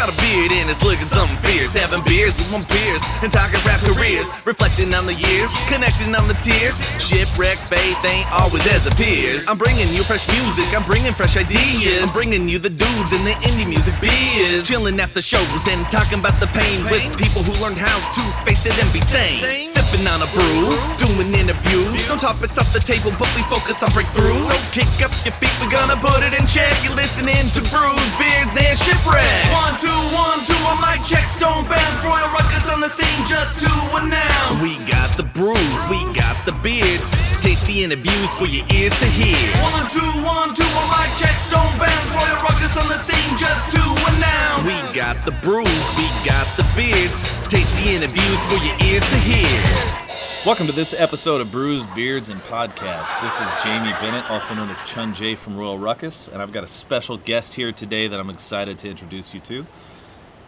got a beard and it's looking something fierce. Having beers with my peers and talking rap careers. Reflecting on the years, connecting on the tears. Shipwreck faith ain't always as appears. I'm bringing you fresh music, I'm bringing fresh ideas. I'm bringing you the dudes in the indie music biz. Chilling after shows and talking about the pain with people who learned how to face it and be sane. Sipping on a brew, doing interviews. No topics off the table, but we focus on breakthroughs. So kick up your feet, we're gonna put it in check. You're listening to Brews, Beards, and Shipwrecks. One, two, one, two, a mic check, stone bounce. Royal Ruckus on the scene just to announce. We got the brews, we got the beards. Tasty interviews for your ears to hear. One, two, one, two, a mic check, stone bounce. Royal Ruckus on the scene just to announce. We got the brews, we got the beards. Tasty interviews for your ears to hear. Welcome to this episode of Brews, Beards, and Podcasts. This is Jamie Bennett, also known as Chun Jay from Royal Ruckus, and I've got a special guest here today that I'm excited to introduce you to.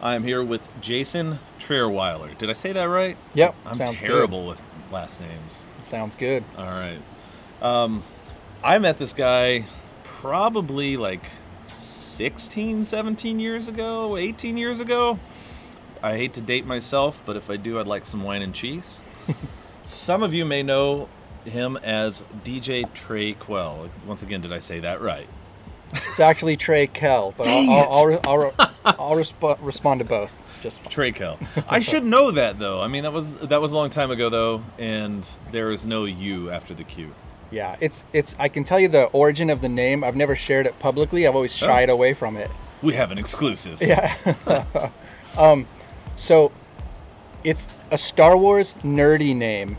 I am here with Jason Trierweiler. Did I say that right? Yep, I'm sounds good. terrible with last names. Sounds good. All right. Um, I met this guy probably like 16, 17 years ago, 18 years ago. I hate to date myself, but if I do, I'd like some wine and cheese. Some of you may know him as DJ Trey Quell. Once again, did I say that right? It's actually Trey Qel, but I'll, I'll, I'll, I'll, I'll resp- respond to both. Just Trey Qel. I should know that though. I mean, that was that was a long time ago though, and there is no U after the Q. yeah, it's it's. I can tell you the origin of the name. I've never shared it publicly. I've always shied away from it. We have an exclusive. Yeah. um, so it's a Star Wars nerdy name,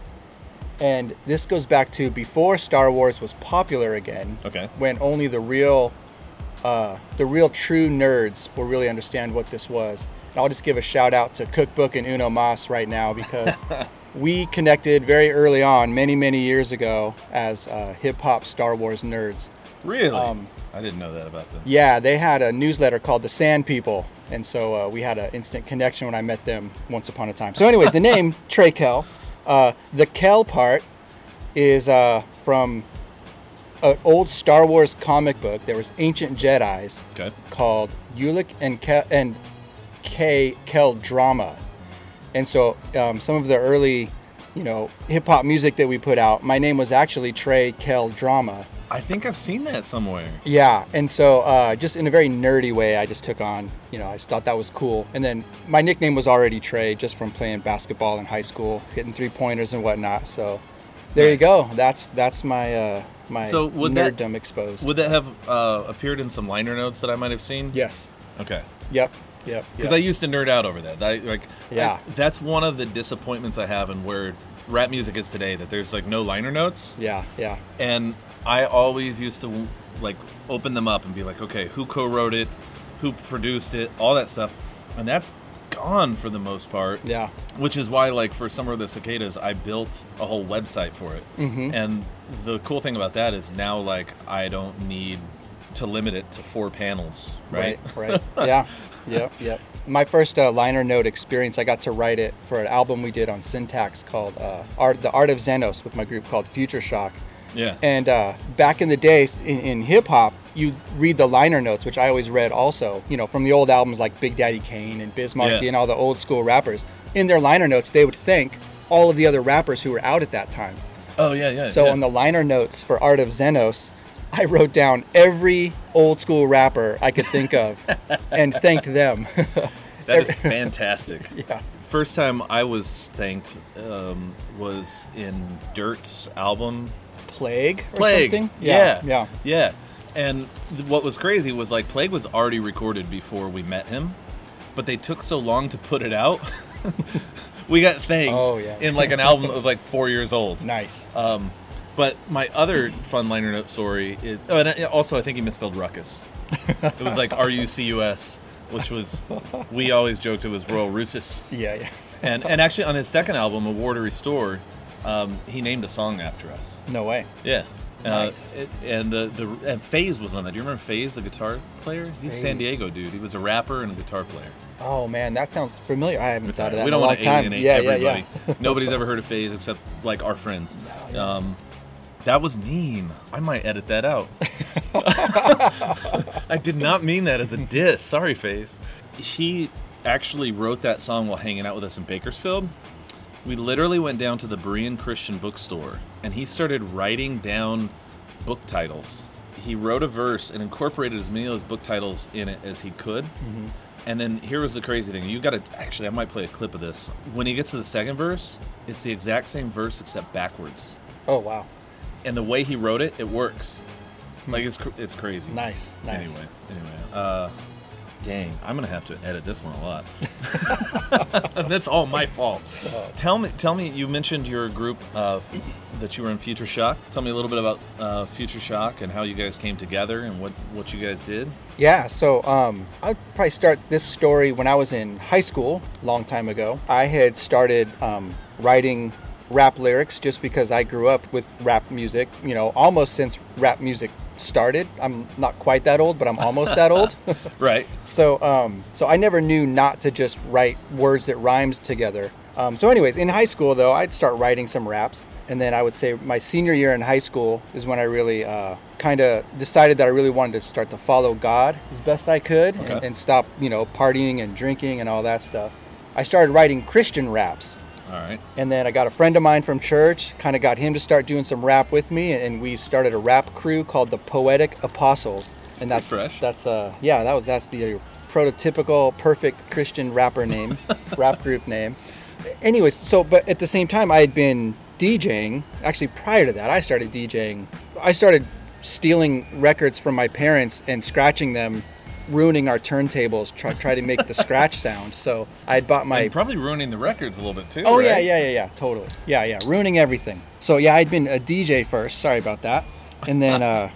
and this goes back to before Star Wars was popular again. Okay. When only the real, uh, the real true nerds will really understand what this was. And I'll just give a shout out to Cookbook and Uno Mas right now because we connected very early on, many many years ago, as uh, hip hop Star Wars nerds. Really? Um, I didn't know that about them. Yeah, they had a newsletter called the Sand People, and so uh, we had an instant connection when I met them once upon a time. So, anyways, the name Trey Qel, uh, the Qel part is uh, from an old Star Wars comic book. There was ancient Jedi's Okay. called Ulic and Ke- and K Qel-Droma, and so um, some of the early, you know, hip hop music that we put out. My name was actually Trey Qel-Droma. I think I've seen that somewhere. Yeah, and so uh, just in a very nerdy way, I just took on, you know, I just thought that was cool. And then my nickname was already Trey, just from playing basketball in high school, hitting three pointers and whatnot. So there you go. That's that's my uh, my So would that- nerddom exposed. Would that have uh, appeared in some liner notes that I might have seen? yes. Okay. Yep. Yep. Because yep. I used to nerd out over that. I like. Yeah. I- that's one of the disappointments I have in where rap music is today. That there's like no liner notes, yeah. Yeah. and I always used to like open them up and be like, okay, who co-wrote it, who produced it, all that stuff, and that's gone for the most part. Yeah. Which is why, like, for Summer of the Cicadas, I built a whole website for it. Mm-hmm. And the cool thing about that is now, like, I don't need to limit it to four panels, right? Right. Right. yeah. Yep. Yep. My first uh, liner note experience, I got to write it for an album we did on Syntax called uh, Art, "The Art of Xenos" with my group called Future Shock. Yeah. And uh, back in the days in, in hip hop, you read the liner notes, which I always read also, you know, from the old albums like Big Daddy Kane and Biz Markie Yeah. and all the old school rappers. In their liner notes, they would thank all of the other rappers who were out at that time. oh, yeah, yeah. So yeah. on the liner notes for Art of Xenos, I wrote down every old school rapper I could think of and thanked them. that is fantastic. yeah. First time I was thanked um, was in Dirt's album Plague or Plague. something? Yeah. Yeah. Yeah. And th- what was crazy was like Plague was already recorded before we met him, but they took so long to put it out. we got things Oh, yeah. in like an album that was like four years old. Nice. Um, but my other fun liner note story is oh, and I- also I think he misspelled ruckus. it was like R U C U S, which was we always joked it was Royal Russus. Yeah, yeah. And and actually on his second album, A War to Restore, um, he named a song after us. No way. Yeah. Nice. Uh, it, and the the and FaZe was on that. Do you remember FaZe, the guitar player? He's a San Diego dude. He was a rapper and a guitar player. Oh man, that sounds familiar. I haven't It's thought of that we in don't a long want to time. alienate yeah, everybody. yeah, yeah. Nobody's ever heard of FaZe except like our friends. yeah. Um, That was mean. I might edit that out. I did not mean that as a diss. Sorry, Face. He actually wrote that song while hanging out with us in Bakersfield. We literally went down to the Berean Christian bookstore and he started writing down book titles. He wrote a verse and incorporated as many of those book titles in it as he could. And then here was the crazy thing. You got to actually, I might play a clip of this. When he gets to the second verse, it's the exact same verse except backwards. Oh wow. And the way he wrote it, it works. Like it's it's crazy. Nice. Nice. Anyway, anyway. Uh, dang, I'm gonna have to edit this one a lot. That's all my fault. Tell me, tell me. You mentioned your group uh, that you were in Future Shock. Tell me a little bit about uh, Future Shock and how you guys came together and what what you guys did. Yeah, so um, I'd probably start this story when I was in high school, long time ago. I had started um, writing rap lyrics just because I grew up with rap music, you know, almost since rap music started. I'm not quite that old, but I'm almost that old. Right. So, um, so I never knew not to just write words that rhymes together. Um, so, anyways, in high school though, I'd start writing some raps, and then I would say my senior year in high school is when I really uh, kind of decided that I really wanted to start to follow God as best I could, and, and stop, you know, partying and drinking and all that stuff. I started writing Christian raps. All right. And then I got a friend of mine from church, kind of got him to start doing some rap with me, and we started a rap crew called the Poetic Apostles. And that's fresh. that's uh yeah that was that's the prototypical perfect Christian rapper name, rap group name. Anyways, so but at the same time I had been DJing. Actually, prior to that, I started DJing. I started stealing records from my parents and scratching them, ruining our turntables. Try try to make the scratch sound. So I had bought my And probably ruining the records a little bit too. Oh yeah, yeah, yeah, yeah, totally. Yeah, yeah, ruining everything. So yeah, I'd been a DJ first. Sorry about that, and then uh,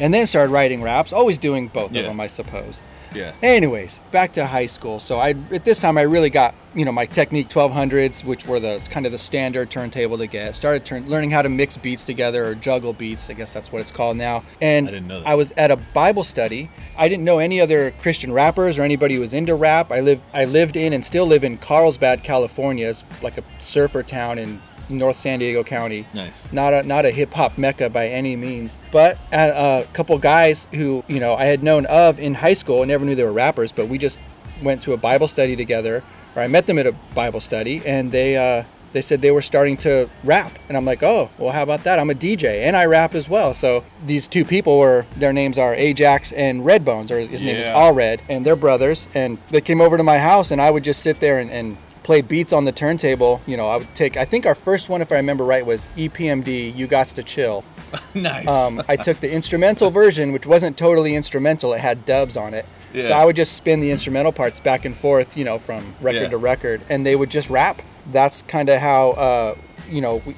and then started writing raps. Always doing both Yeah. of them, I suppose. Yeah. Anyways, back to high school. So I at this time I really got you know my Technics 1200s, which were the kind of the standard turntable to get. Started turn, learning how to mix beats together or juggle beats. I guess that's what it's called now. And I didn't know that. I was at a Bible study. I didn't know any other Christian rappers or anybody who was into rap. I lived I lived in and still live in Carlsbad, California. It's like a surfer town in North San Diego County Nice. not a not a hip hop mecca by any means, but a, a couple guys who you know I had known of in high school. I never knew they were rappers, but we just went to a Bible study together, or I met them at a Bible study, and they uh, they said they were starting to rap, and I'm like, oh, well, how about that? I'm a DJ and I rap as well. So these two people were their names are Ajax and Redbones, or his name is Yeah. All Red, and they're brothers, and they came over to my house, and I would just sit there and. and play beats on the turntable you know i would take i think our first one if i remember right was epmd you got to chill nice. um, I took the instrumental version, which wasn't totally instrumental. It had dubs on it. Yeah. So I would just spin the instrumental parts back and forth, you know, from record Yeah. to record, and they would just rap. That's kind of how, uh, you know, we,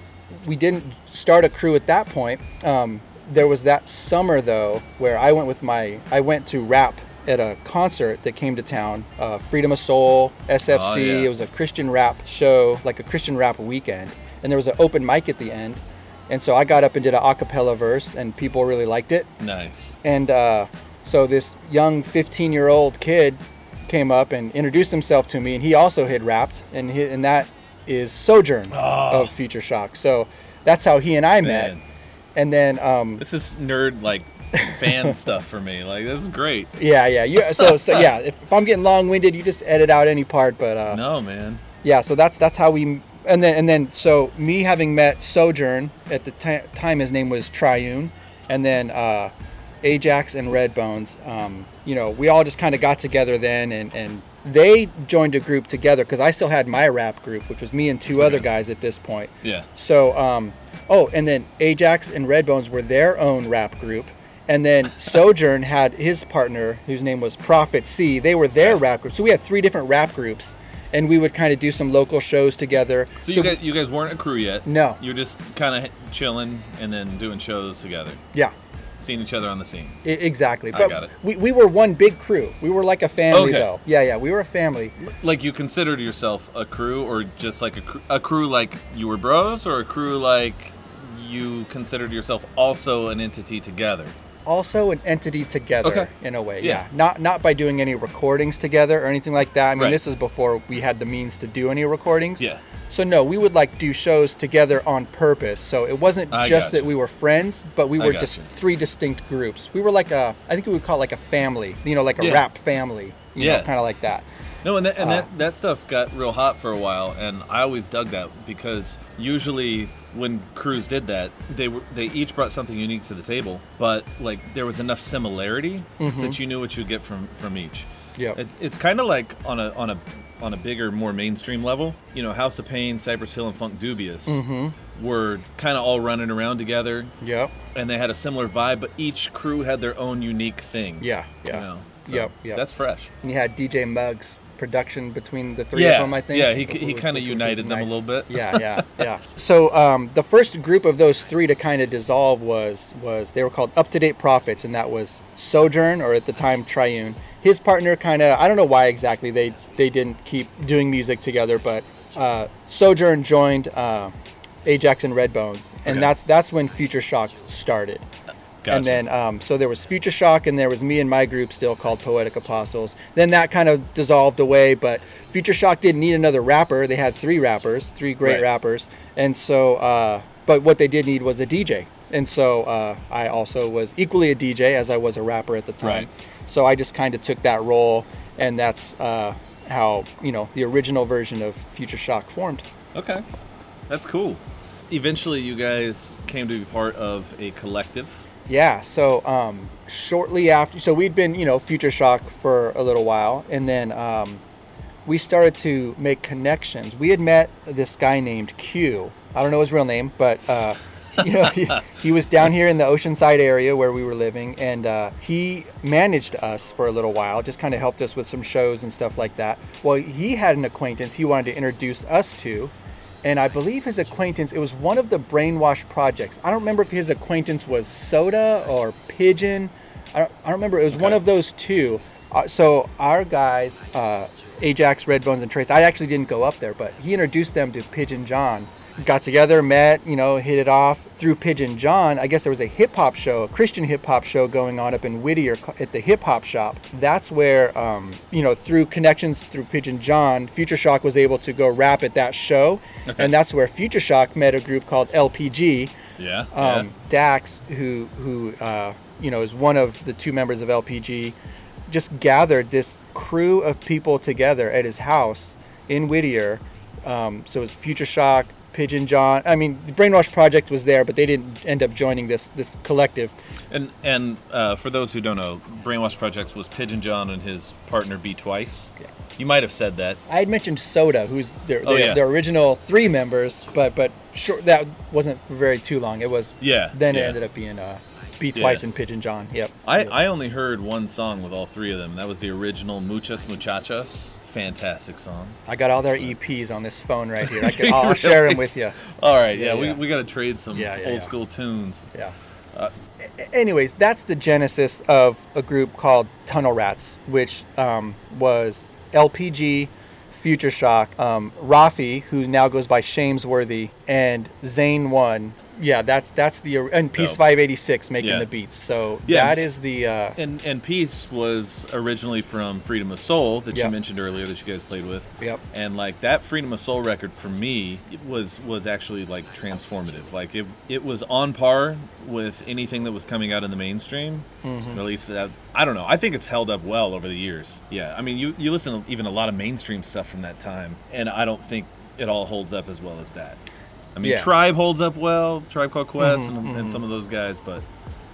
we didn't start a crew at that point. Um, there was that summer though, where I went with my, I went to rap at a concert that came to town, uh, Freedom of Soul, SFC. Oh, yeah. It was a Christian rap show, like a Christian rap weekend, and there was an open mic at the end. And so I got up and did an a cappella verse, and people really liked it. nice. And uh, so this young 15 year old kid came up and introduced himself to me, and he also had rapped, and, he, and that is Sojourn of Future Shock. So that's how he and I met. Man. And then, um, This is nerd like fan stuff for me. Like this is great. yeah, yeah, you, so so yeah. If, if I'm getting long winded, you just edit out any part. But uh, No, man. yeah so that's that's how we and then and then so me having met sojourn at the ti- time his name was triune and then uh ajax and redbones um you know we all just kind of got together then and and they joined a group together because i still had my rap group which was me and two other guys at this point Yeah. so, um, oh, and then Ajax and Redbones were their own rap group. And then Sojourn had his partner, whose name was Prophet C. They were their rap group. So we had three different rap groups, and we would kind of do some local shows together. So, you guys, you guys weren't a crew yet. No. You're just kind of chilling and then doing shows together, yeah, seeing each other on the scene. I- exactly. I But got it. We, we were one big crew. We were like a family, Okay. though. Yeah, yeah, we were a family. Like you considered yourself a crew, or just like a a crew like you were bros, or a crew like you considered yourself also an entity together. Also an entity together Okay. in a way. Yeah. Yeah. Not not by doing any recordings together or anything like that. I mean, Right. this is before we had the means to do any recordings. Yeah. So no, we would like do shows together on purpose. So it wasn't I just gotcha. that we were friends, but we were gotcha. just three distinct groups. We were like a, I think we would call it like a family. You know, like a Yeah. rap family. You Yeah. know, kind of like that. No, and that, and Uh, that, that stuff got real hot for a while, and I always dug that because usually when crews did that, they were they each brought something unique to the table, but like there was enough similarity mm-hmm. that you knew what you'd get from from each. Yep. It's, it's kind of like on a on a on a bigger, more mainstream level. You know, House of Pain, Cypress Hill, and Funkdoobiest mm-hmm. were kind of all running around together, Yep. and they had a similar vibe, but each crew had their own unique thing. Yeah. You Yeah. know? Yep, yep. That's fresh. And you had DJ Muggs production between the three Yeah, of them, I think. yeah, he- he kinda united them a little bit. Yeah, yeah, yeah. So um, the first group of those three to kind of dissolve was was they were called Up to Date Prophets, and that was Sojourn, or at the time Triune. His partner kind of I don't know why exactly they they didn't keep doing music together, but uh, Sojourn joined uh, Ajax and Redbones, and Okay. that's that's when Future Shock started. Gotcha. And then, um, so there was Future Shock, and there was me and my group still called Poetic Apostles. Then that kind of dissolved away, but Future Shock didn't need another rapper. They had three rappers, three great Right. rappers. And so, uh, but what they did need was a DJ. And so uh, I also was equally a DJ as I was a rapper at the time. Right. So I just kind of took that role, and that's uh, how, you know, the original version of Future Shock formed. Okay, that's cool. Eventually, you guys came to be part of a collective. Yeah, so um, shortly after, so we'd been, you know, Future Shock for a little while, and then um, we started to make connections. We had met this guy named Q. I don't know his real name, but uh, you know, he, he was down here in the Oceanside area where we were living, and uh, he managed us for a little while, just kind of helped us with some shows and stuff like that. Well, he had an acquaintance he wanted to introduce us to, and I believe his acquaintance it was one of the brainwash projects. I don't remember if his acquaintance was Soda or Pigeon. I don't, I don't remember. It was one of those two. Uh, so our guys, uh, Ajax, Redbones, and Trace. I actually didn't go up there, but he introduced them to Pigeon John. Got together, met, you know, hit it off through Pigeon John. I guess there was a hip hop show, a Christian hip hop show going on up in Whittier at the hip hop shop. That's where, um, you know, through connections through Pigeon John, Future Shock was able to go rap at that show, Okay. and that's where Future Shock met a group called LPG. Yeah. Um, Dax, who who uh, you know is one of the two members of LPG, just gathered this crew of people together at his house in Whittier. Um, so it was Future Shock, Pigeon John. I mean, the Brainwash Project was there, but they didn't end up joining this this collective. And and uh, for those who don't know, Brainwash Projects was Pigeon John and his partner B Twice. Yeah. You might have said that. I had mentioned Soda, who's their, Oh, their, yeah. their original three members, but but short that wasn't very too long. It was Yeah, Then it ended up being uh, B Twice Yeah. and Pigeon John. Yep. I, Yep. I only heard one song with all three of them. That was the original Muchas Muchachas. Fantastic song. I got all their EPs on this phone right here. I Do can, I'll share them with you. All right, yeah, Yeah, we, yeah. we got to trade some Yeah, old school tunes. Yeah. Uh, Anyways, that's the genesis of a group called Tunnel Rats, which um, was LPG, Future Shock, um, Rafi, who now goes by Shamesworthy, and Zane One. Yeah, that's that's the and Peace Dope. 586 making Yeah. the beats. So Yeah. that is the uh, And and Peace was originally from Freedom of Soul that you mentioned earlier that you guys played with. Yep. And like that Freedom of Soul record for me it was was actually like transformative. Like it it was on par with anything that was coming out in the mainstream. Mm-hmm. At least uh, I don't know. I think it's held up well over the years. Yeah. I mean you you listen to even a lot of mainstream stuff from that time and I don't think it all holds up as well as that. I mean Yeah. Mm-hmm, Tribe holds up well, Tribe Called Quest and, and some of those guys, but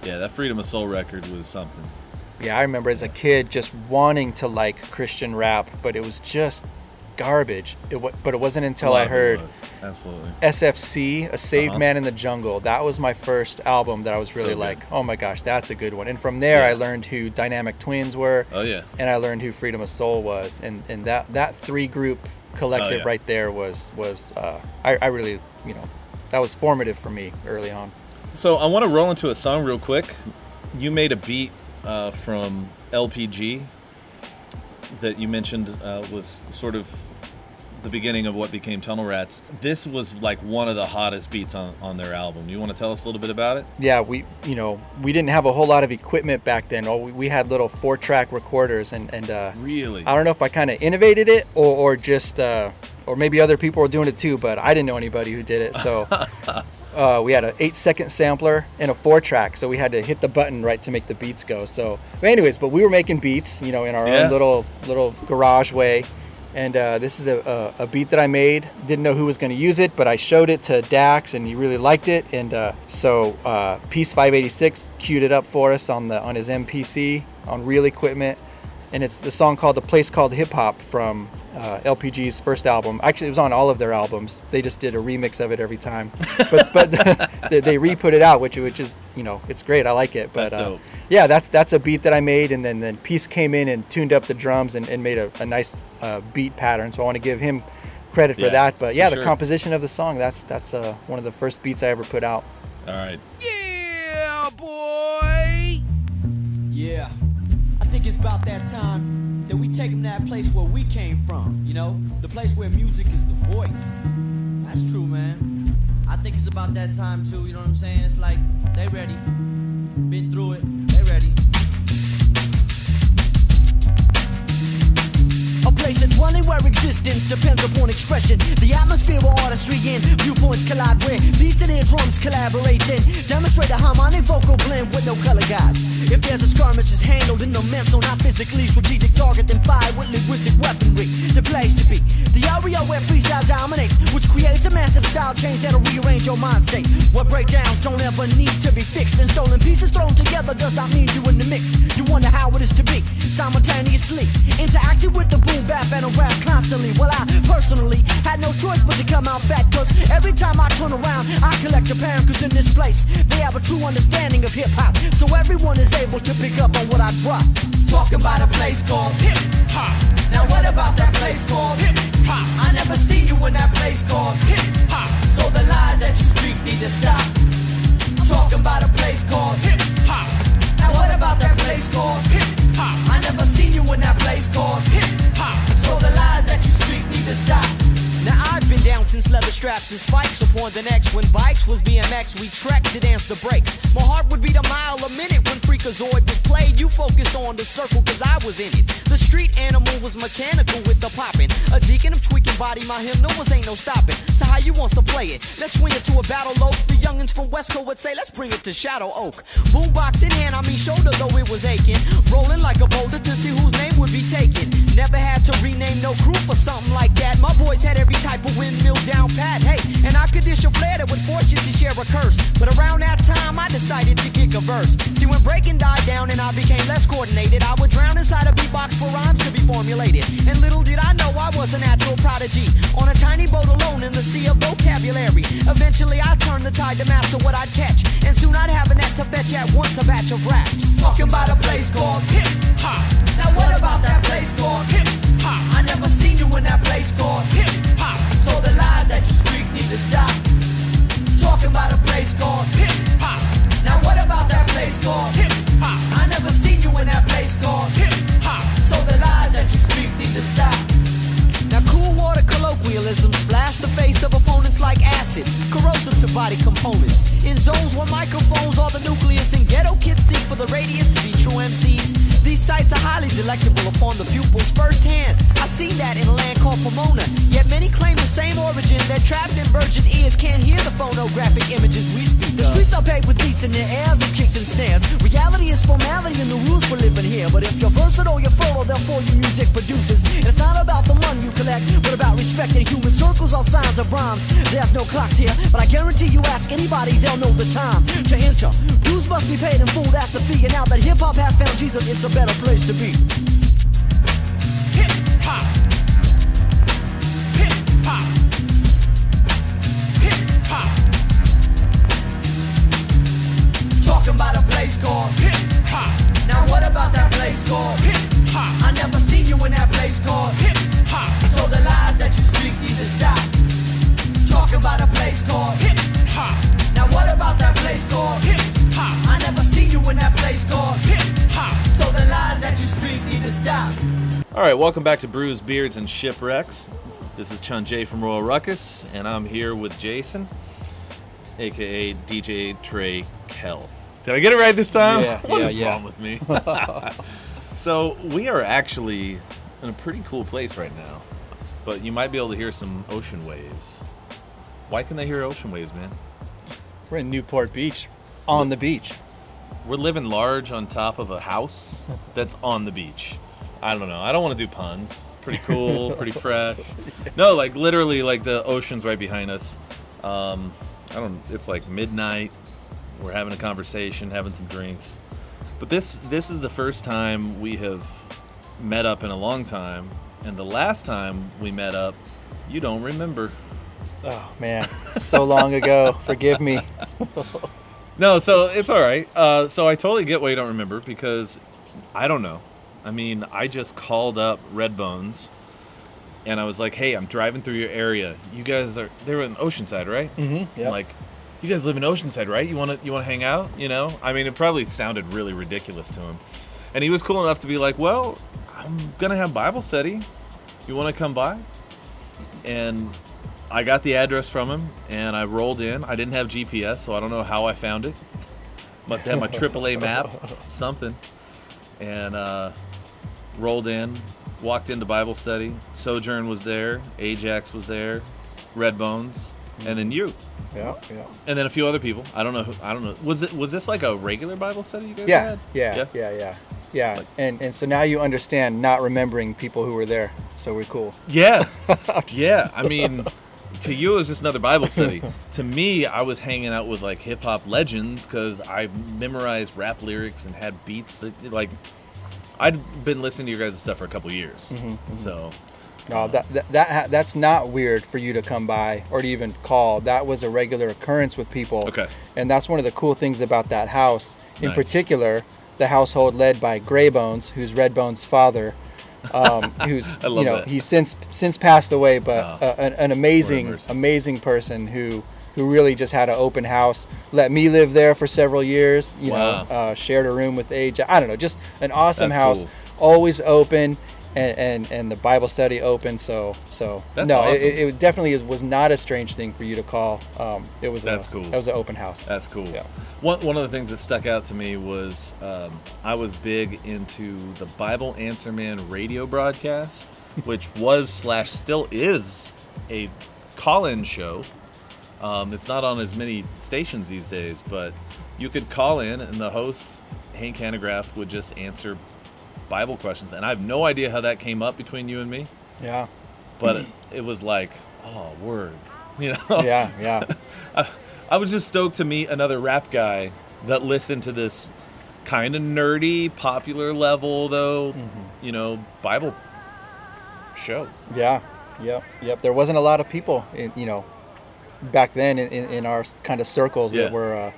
yeah, that Freedom of Soul record was something. yeah. I remember as a kid just wanting to like Christian rap, but it was just garbage. It wa- but it wasn't until I heard absolutely. SFC, A Saved Uh-huh. Man in the Jungle. That was my first album that I was really So like, oh my gosh, that's a good one. And from there, I learned who Dynamic Twins were, Oh yeah. and I learned who Freedom of Soul was, and and that that three group collective Oh, yeah. right there was was uh, I, I really you know that was formative for me early on. So I want to roll into a song real quick. You made a beat uh, from LPG that you mentioned uh, was sort of the beginning of what became Tunnel Rats. This was like one of the hottest beats on, on their album. You want to tell us a little bit about it? Yeah, we you know we didn't have a whole lot of equipment back then. Oh, we, we had little four track recorders, and and uh, Really? I don't know if I kind of innovated it or, or just uh, or maybe other people were doing it too, but I didn't know anybody who did it. So uh, we had an eight second sampler and a four track, so we had to hit the button right to make the beats go. So, but anyways, but we were making beats, you know, in our Yeah. own little little garage way. And uh, this is a, a, a beat that I made. Didn't know who was going to use it, but I showed it to Dax, and he really liked it. And uh, so uh, Peace 586 queued it up for us on the on his MPC on real equipment and it's the song called "The Place Called Hip Hop" from uh, LPG's first album. Actually, it was on all of their albums. They just did a remix of it every time, but but they, they re-put it out, which which is you know it's great. I like it. But That's uh, dope. yeah, that's that's a beat that I made, and then then Peace came in and tuned up the drums and, and made a, a nice uh, beat pattern. So I want to give him credit for Yeah, that. But yeah, the sure. composition of the song that's that's uh, one of the first beats I ever put out. All right. Yeah, boy. Yeah, I think it's about that time that we take them to that place where we came from. You know, the place where music is the voice. That's true, man. I think it's about that time too. You know what I'm saying? It's like they ready, been through it, they ready. A place that's dwelling where existence depends upon expression. The atmosphere where artistry and viewpoints collide, where beats and eardrums collaborate, then demonstrate a harmonic vocal blend with no color guide. If there's a skirmish, it's handled in the mental, not physically strategic target, then fire with linguistic weaponry. The place to be, the area where freestyle dominates, which creates a massive style change that'll rearrange your mind state. Where breakdowns don't ever need to be fixed, and stolen pieces thrown together does not mean you in the mix. You wonder how it is to be simultaneously interacting with the boom bap and a rap constantly. Well, I personally had no choice but to come out fat, cause every time I turn around, I collect a pound, cause in this place, they have a true understanding of hip hop. So everyone is able to pick up on what I drop. Talking about a place called hip hop. Now, what about that place called hip hop? I never seen you in that place called hip hop. So the lies that you speak need to stop. Talking about a place called hip hop. Now what about that place called hip hop? I never seen you in that place called hip hop. So the lies that you speak need to stop. Down since leather straps and spikes upon the necks. When bikes was BMX, we trekked to dance the brakes. My heart would beat a mile a minute when Freakazoid was played. You focused on the circle cause I was in it. The street animal was mechanical with the popping. A deacon of tweaking body, my hymnal was ain't no stopping. So how you wants to play it? Let's swing it to a battle low. The youngins from Westco would say, let's bring it to Shadow Oak. Boombox in hand, I mean shoulder though it was aching. Rolling like a boulder to see whose name would be taken. Never had to rename no crew for something like that. My boys had every type of windmill down pat. Hey, and I could dish a flare that would force you to share a curse. But around that time, I decided to kick a verse. See, when breaking died down and I became less coordinated, I would drown inside a beatbox for rhymes to be formulated. And little did I know I was a natural prodigy. On a tiny boat alone in the sea of vocabulary. Eventually, I turned the tide to master what I'd catch. And soon I'd have a net to fetch at once a batch of raps. Talking about a place called hip hop. Now, what about that place called hip hop? I never seen you in that place called hip hop. So the lies that you speak need to stop. Talking about a place called hip hop. Now, what about that place called hip hop? I never seen you in that place called hip hop. So the lies that you speak need to stop. Now, cool water colloquialism splash the face of opponents like acid, corrosive to body components. In zones where microphones are the nucleus and ghetto kids seek for the radius to be true MCs. These sites highly delectable upon the pupils firsthand. I've seen that in a land called Pomona. Yet many claim the same origin that trapped in virgin ears can't hear the phonographic images we speak of. The streets are paved with beats and their airs and kicks and snares. Reality is formality and the rules we're living here. But if you're versatile, you're fertile, therefore you music producers. And it's not about the money you collect, but about respecting human circles all signs of rhymes. There's no clocks here, but I guarantee you ask anybody, they'll know the time to enter. Dues must be paid in full, that's the fee. And now that hip hop has found Jesus, it's a better place to be. Stop. All right, welcome back to Brews, Beards, and Shipwrecks. This is Chun Jay from Royal Ruckus, and I'm here with Jason, aka DJ Trey Qel. Did I get it right this time? Yeah, what yeah, is yeah. wrong with me? so we are actually in a pretty cool place right now, but you might be able to hear some ocean waves. Why can they hear ocean waves, man? We're in Newport Beach, on the beach. We're living large on top of a house that's on the beach. I don't know. I don't want to do puns. Pretty cool, pretty fresh. No, like literally, like the ocean's right behind us. Um, I don't. It's like midnight. We're having a conversation, having some drinks. But this this is the first time we have met up in a long time, and the last time we met up, you don't remember. Oh man, so long ago. Forgive me. No, so it's all right. Uh, so I totally get why you don't remember because I don't know. I mean, I just called up Redbones and I was like, "Hey, I'm driving through your area. You guys are they were in Oceanside, right? Mm-hmm. Yeah. Like, you guys live in Oceanside, right? You want to you want to hang out? You know? I mean, it probably sounded really ridiculous to him, and he was cool enough to be like, "Well, I'm gonna have Bible study. You want to come by?" And I got the address from him, and I rolled in. I didn't have GPS, so I don't know how I found it. Must have had my AAA map, something, and uh, rolled in. Walked into Bible study. Sojourn was there. Ajax was there. Redbones, and then you yeah, yeah. and then a few other people. I don't know. Who, I don't know. Was it was this like a regular Bible study you guys Yeah, had? yeah, yeah, yeah, yeah. Like- And and so now you understand not remembering people who were there. So we're cool. Yeah, yeah. I mean, to you it was just another Bible study. to me, I was hanging out with like hip hop legends because I memorized rap lyrics and had beats. that- Like, I'd been listening to your guys' stuff for a couple years, Mm-hmm, so No, that that, that that's not weird for you to come by or to even call. That was a regular occurrence with people. Okay. And that's one of the cool things about that house, in Nice. particular, the household led by Graybones, who's Redbones' father. Um, who's you know that. he's since since passed away, but uh, an, an amazing amazing person who who really just had an open house. Let me live there for several years. You Wow. know, uh, shared a room with age. I don't know, just an awesome That's house, cool. always open, and, and and the Bible study open. So so That's no, awesome. it, it definitely was not a strange thing for you to call. Um, it was That's a, cool. It was an open house. That's cool. Yeah. One, one of the things that stuck out to me was um, I was big into the Bible Answer Man radio broadcast, which was slash still is a call-in show. Um, it's not on as many stations these days, but you could call in and the host, Hank Hanegraaff, would just answer Bible questions. And I have no idea how that came up between you and me, Yeah, but it, it was like, oh, word. You know? yeah, yeah. I, I was just stoked to meet another rap guy that listened to this kind of nerdy, popular level, though, you know, Bible show. Yeah, yep, yep. There wasn't a lot of people, in, you know, back then in, in, our kind of circles Yeah. that were uh,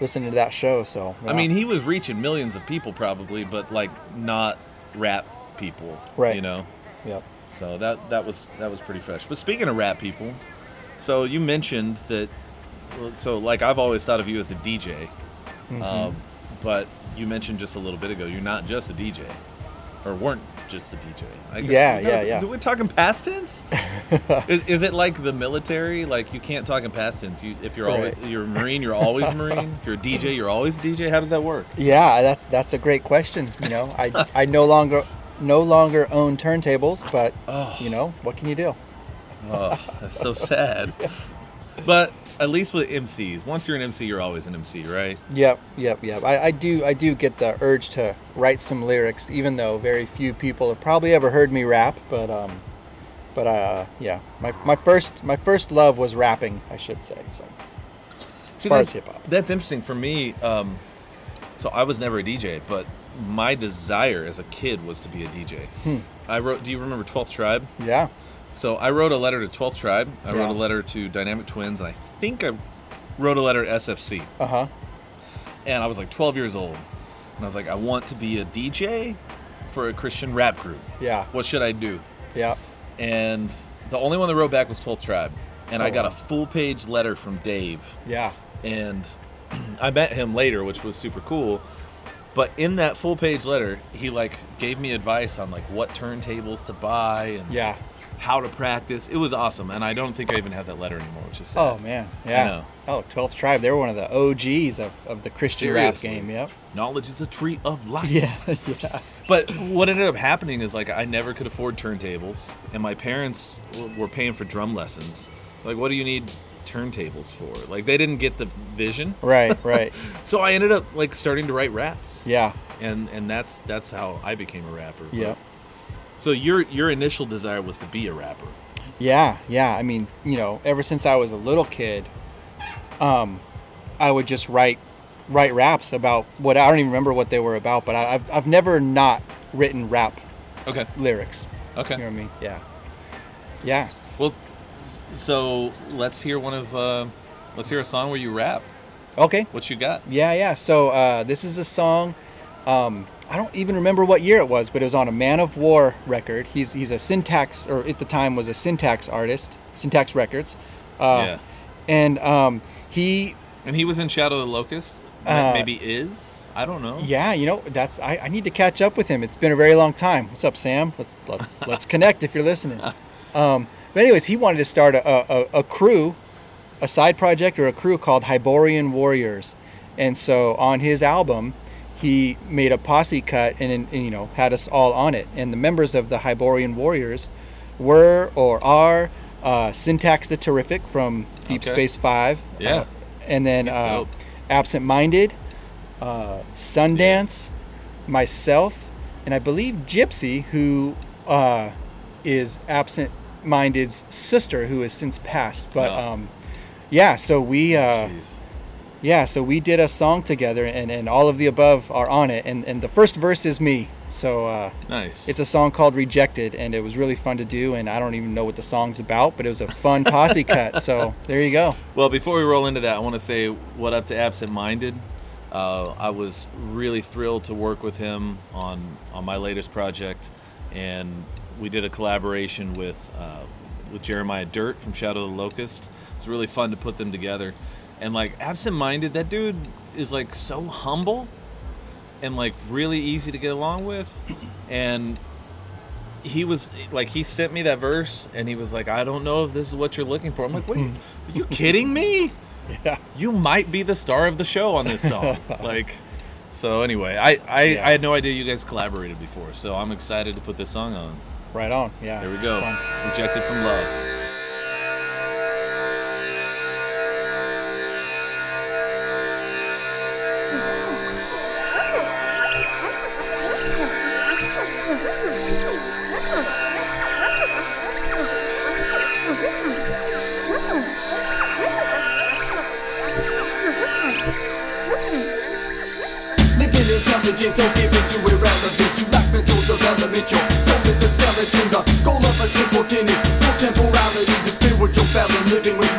listening to that show. So I mean, he was reaching millions of people probably, but like not rap people, Right. You know, yep. so that that was that was pretty fresh. But speaking of rap people, so you mentioned that. So like I've always thought of you as a DJ, Mm-hmm. um, but you mentioned just a little bit ago you're not just a DJ, or weren't just a DJ. I guess Yeah, we gotta- yeah, yeah. Do we talking past tense? is, is it like the military? Like you can't talk in past tense. You, if you're always you're a marine, you're always a marine. If you're a DJ, you're always a DJ. How does that work? Yeah, that's that's a great question. You know, I I no longer no longer own turntables, but Oh. you know, what can you do? Oh, that's so sad. But at least with MCs, once you're an MC, you're always an MC, right? Yep, yep, yep. I, I do I do get the urge to write some lyrics, even though very few people have probably ever heard me rap. But um, but uh, yeah, my, my first my first love was rapping, I should say. So See, as hip-hop. That's interesting for me. Um, so I was never a DJ, but my desire as a kid was to be a DJ. Hmm. I wrote. Do you remember 12th Tribe? yeah, So I wrote a letter to 12th Tribe. I wrote a letter to Dynamic Twins, and I think I wrote a letter to SFC. uh huh, And I was like 12 years old, and I was like, I want to be a DJ for a Christian rap group. yeah, What should I do? yeah. And the only one that wrote back was 12th Tribe, and I Oh, got wow. a full page letter from Dave. Yeah. and I met him later, which was super cool. But in that full page letter, he like gave me advice on like what turntables to buy and Yeah. How to practice. It was awesome, and I don't think I even have that letter anymore, which is sad. Oh man, yeah. Oh, 12th Tribe. They were one of the OGs of, of the Christian rap game. Yep. Knowledge is a tree of life. Yeah, yeah. But what ended up happening is like I never could afford turntables, and my parents were paying for drum lessons. Like, what do you need turntables for? Like, they didn't get the vision. Right, right. So I ended up like starting to write raps, Yeah, and and that's that's how I became a rapper. Yeah. So your your initial desire was to be a rapper. Yeah, yeah. I mean, you know, ever since I was a little kid, um, I would just write write raps about what I don't even remember what they were about, but I, I've I've never not written rap Okay. lyrics. Okay. You know what I mean? Yeah. Yeah. Well, so let's hear one of uh, let's hear a song where you rap. Okay. What you got? Yeah, yeah. So uh, this is a song. Um, I don't even remember what year it was, but it was on a Man of War record. He's he's a syntax, or at the time was a syntax artist, Syntax Records. Uh, yeah. And um, he And he was in Shadow of the Locust. Uh, Maybe is. I don't know. Yeah, you know, that's I, I need to catch up with him. It's been a very long time. What's up, Sam? Let's let, let's connect if you're listening. Um, but anyways, he wanted to start a, a, a crew, a side project or a crew called Hyborian Warriors, and so on his album, he made a posse cut and, and you know had us all on it. And the members of the Hyborian Warriors were or are uh, Syntax the Terrific from Deep Okay. Space Five. Yeah. uh, and then uh. Absent Minded, uh, Sundance, myself, and I believe Gypsy, who uh, is Absent Minded's sister, who has since passed. But No. um, yeah, so we uh. Yeah, so we did a song together, and, and all of the above are on it. And, and the first verse is me. So uh, Nice. it's a song called Rejected, and it was really fun to do. And I don't even know what the song's about, but it was a fun posse cut. So there you go. Well, before we roll into that, I want to say what up to Absent Minded. Uh, I was really thrilled to work with him on on my latest project, and we did a collaboration with uh, with Jeremiah Dirt from Shadow of the Locust. It's really fun to put them together, and like Absent Minded, that dude is like so humble, and like really easy to get along with, and he was like he sent me that verse and he was like i don't know if this is what you're looking for i'm like what are you, kidding me Yeah. you might be the star of the show on this song like so anyway i I, Yeah. I had no idea you guys collaborated before so i'm excited to put this song on Right on. Yeah. there we go fun. rejected from love intelligent, don't give in to irrelevance. You lack mental development. Your soul is a skeleton. The goal of a simpleton is full temporality. The spiritual felon living with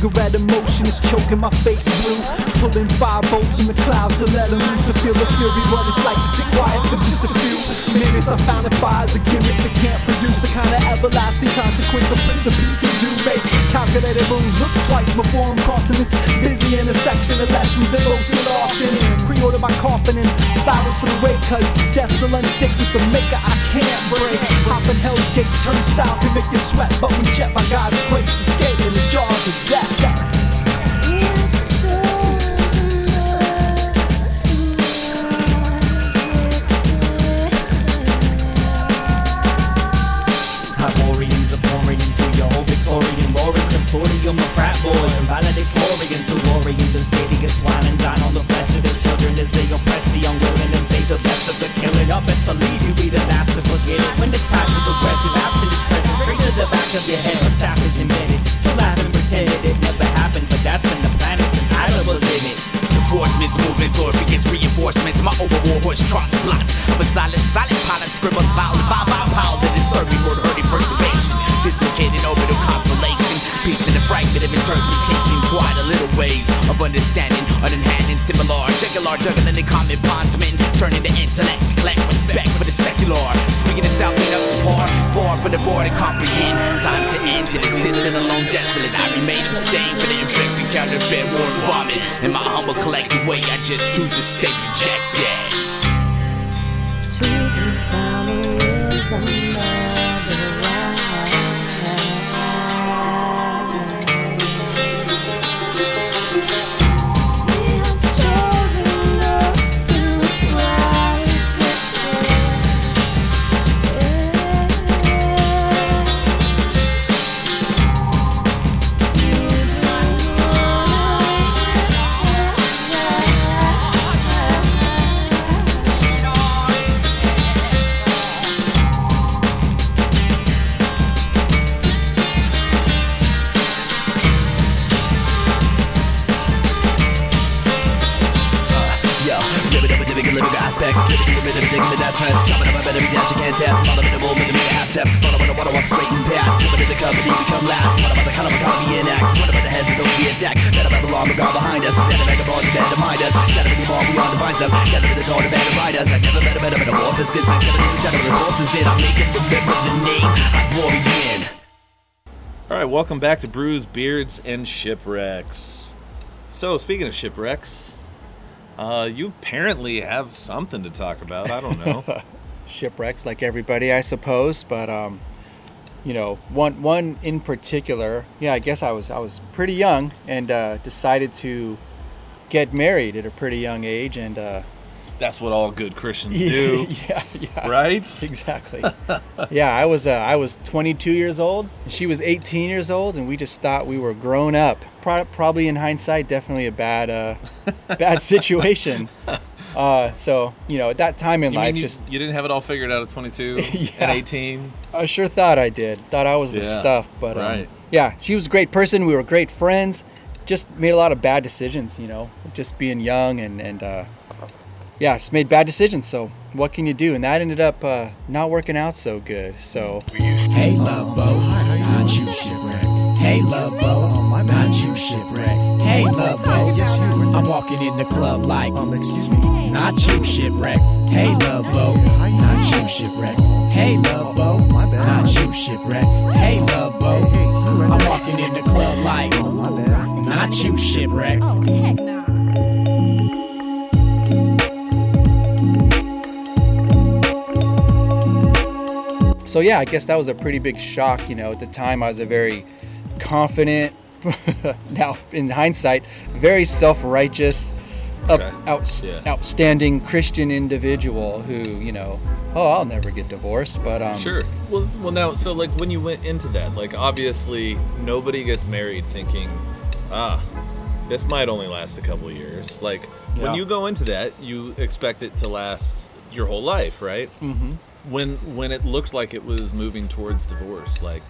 cigarette. Emotion is choking my face blue. Pulling fire bolts in the clouds to let them loose. To feel the fury, what it's like to sit quiet for just a few minutes. I found that fire's a gimmick that can't produce the kind of everlasting consequence the Peace can do. Make calculated moves. Look twice before I'm crossing this busy intersection of lessons that most get lost in. Pre-order my coffin and flowers for the wake. Cause death's a lunch with the maker I can't break. Hopping Hell's Gate turnstile can make you sweat, but we jet by God's grace, escape in the jaws of death. Boys and valedictorians who glory in the city of swine and dine on the flesh of the children as they oppress the unwilling and save the best of the killing. I best believe you be the last to forget it when this passive aggressive absent is present straight to the back of your head. The staff is embedded, so laugh and pretend it never happened, but that's been the planet since Tyler was in it. Enforcement's movements or if it gets reinforcements. My overwar horse trots plots a silent, silent pilot scribbles violent, bow bow pals in disturbing word hurting perturbations. Dislocated orbital constellation, piecing a fragment of interpretation. Quite a little ways of understanding, unenhanced, similar, regular, juggling the common bondsmen, turning the intellect, collect respect for the secular. Speaking of made up to par, far from the border, comprehend. Time to end it, existing alone, desolate. I remain abstained for the infected counterfeit war vomit. In my humble collective way, I just choose to stay rejected. All right, welcome back to Brews, Beards, and Shipwrecks. So, speaking of shipwrecks, uh, you apparently have something to talk about. I don't know. shipwrecks like everybody i suppose but um you know one one in particular yeah i guess i was i was pretty young and uh decided to get married at a pretty young age and uh That's what all good Christians do, yeah yeah right? exactly yeah i was uh, i was 22 years old and she was 18 years old and we just thought we were grown up Pro- probably in hindsight definitely a bad uh bad situation uh so you know at that time in You life you, just you didn't have it all figured out at 22 Yeah. and 18? I sure thought I did. Thought I was the Yeah, stuff, but um, right. yeah, she was a great person. We were great friends. Just made a lot of bad decisions, you know, just being young and and uh, yeah, just made bad decisions. So what can you do? And that ended up uh, not working out so good. So Hey, love boat, not you shipwreck. Hey, love boat, not you shipwreck. Hey, love boat, I'm walking in the club like, Um, excuse me. not you shipwreck. Hey, love boat, not you shipwreck. Hey, love boat, My bad. not you shipwreck. Hey, love boat, Hey, you right I'm walking in the club like, my bad. not you shipwreck. Oh, heck no. So yeah, I guess that was a pretty big shock. You know, at the time I was a very confident. now in hindsight, very self-righteous. Up, out, Yeah. outstanding Christian individual who, you know, oh, I'll never get divorced, but um, Sure. Well, well, now, so like when you went into that, like obviously nobody gets married thinking, ah, this might only last a couple years. Like Yeah. when you go into that, you expect it to last your whole life, right? Mm-hmm. When when it looked like it was moving towards divorce, like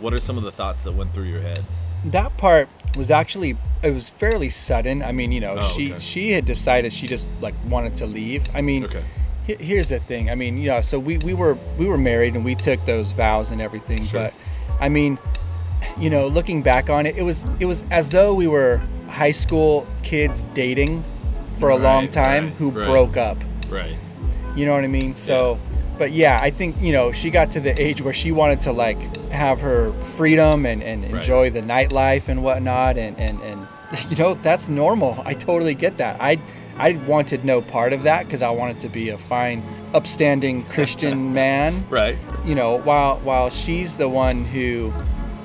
what are some of the thoughts that went through your head? that part was actually it was fairly sudden. I mean, you know, Oh, she okay. she had decided she just like wanted to leave. I mean, Okay. he- here's the thing. I mean, yeah, so we, we were we were married and we took those vows and everything, Sure. but I mean, you know, looking back on it, it was it was as though we were high school kids dating for a long time right, who right. broke up. Right. You know what I mean? So, but yeah, I think you know she got to the age where she wanted to like have her freedom and, and Right. enjoy the nightlife and whatnot, and and and you know that's normal. I totally get that. I I wanted no part of that because I wanted to be a fine, upstanding Christian man. Right. You know, while while she's the one who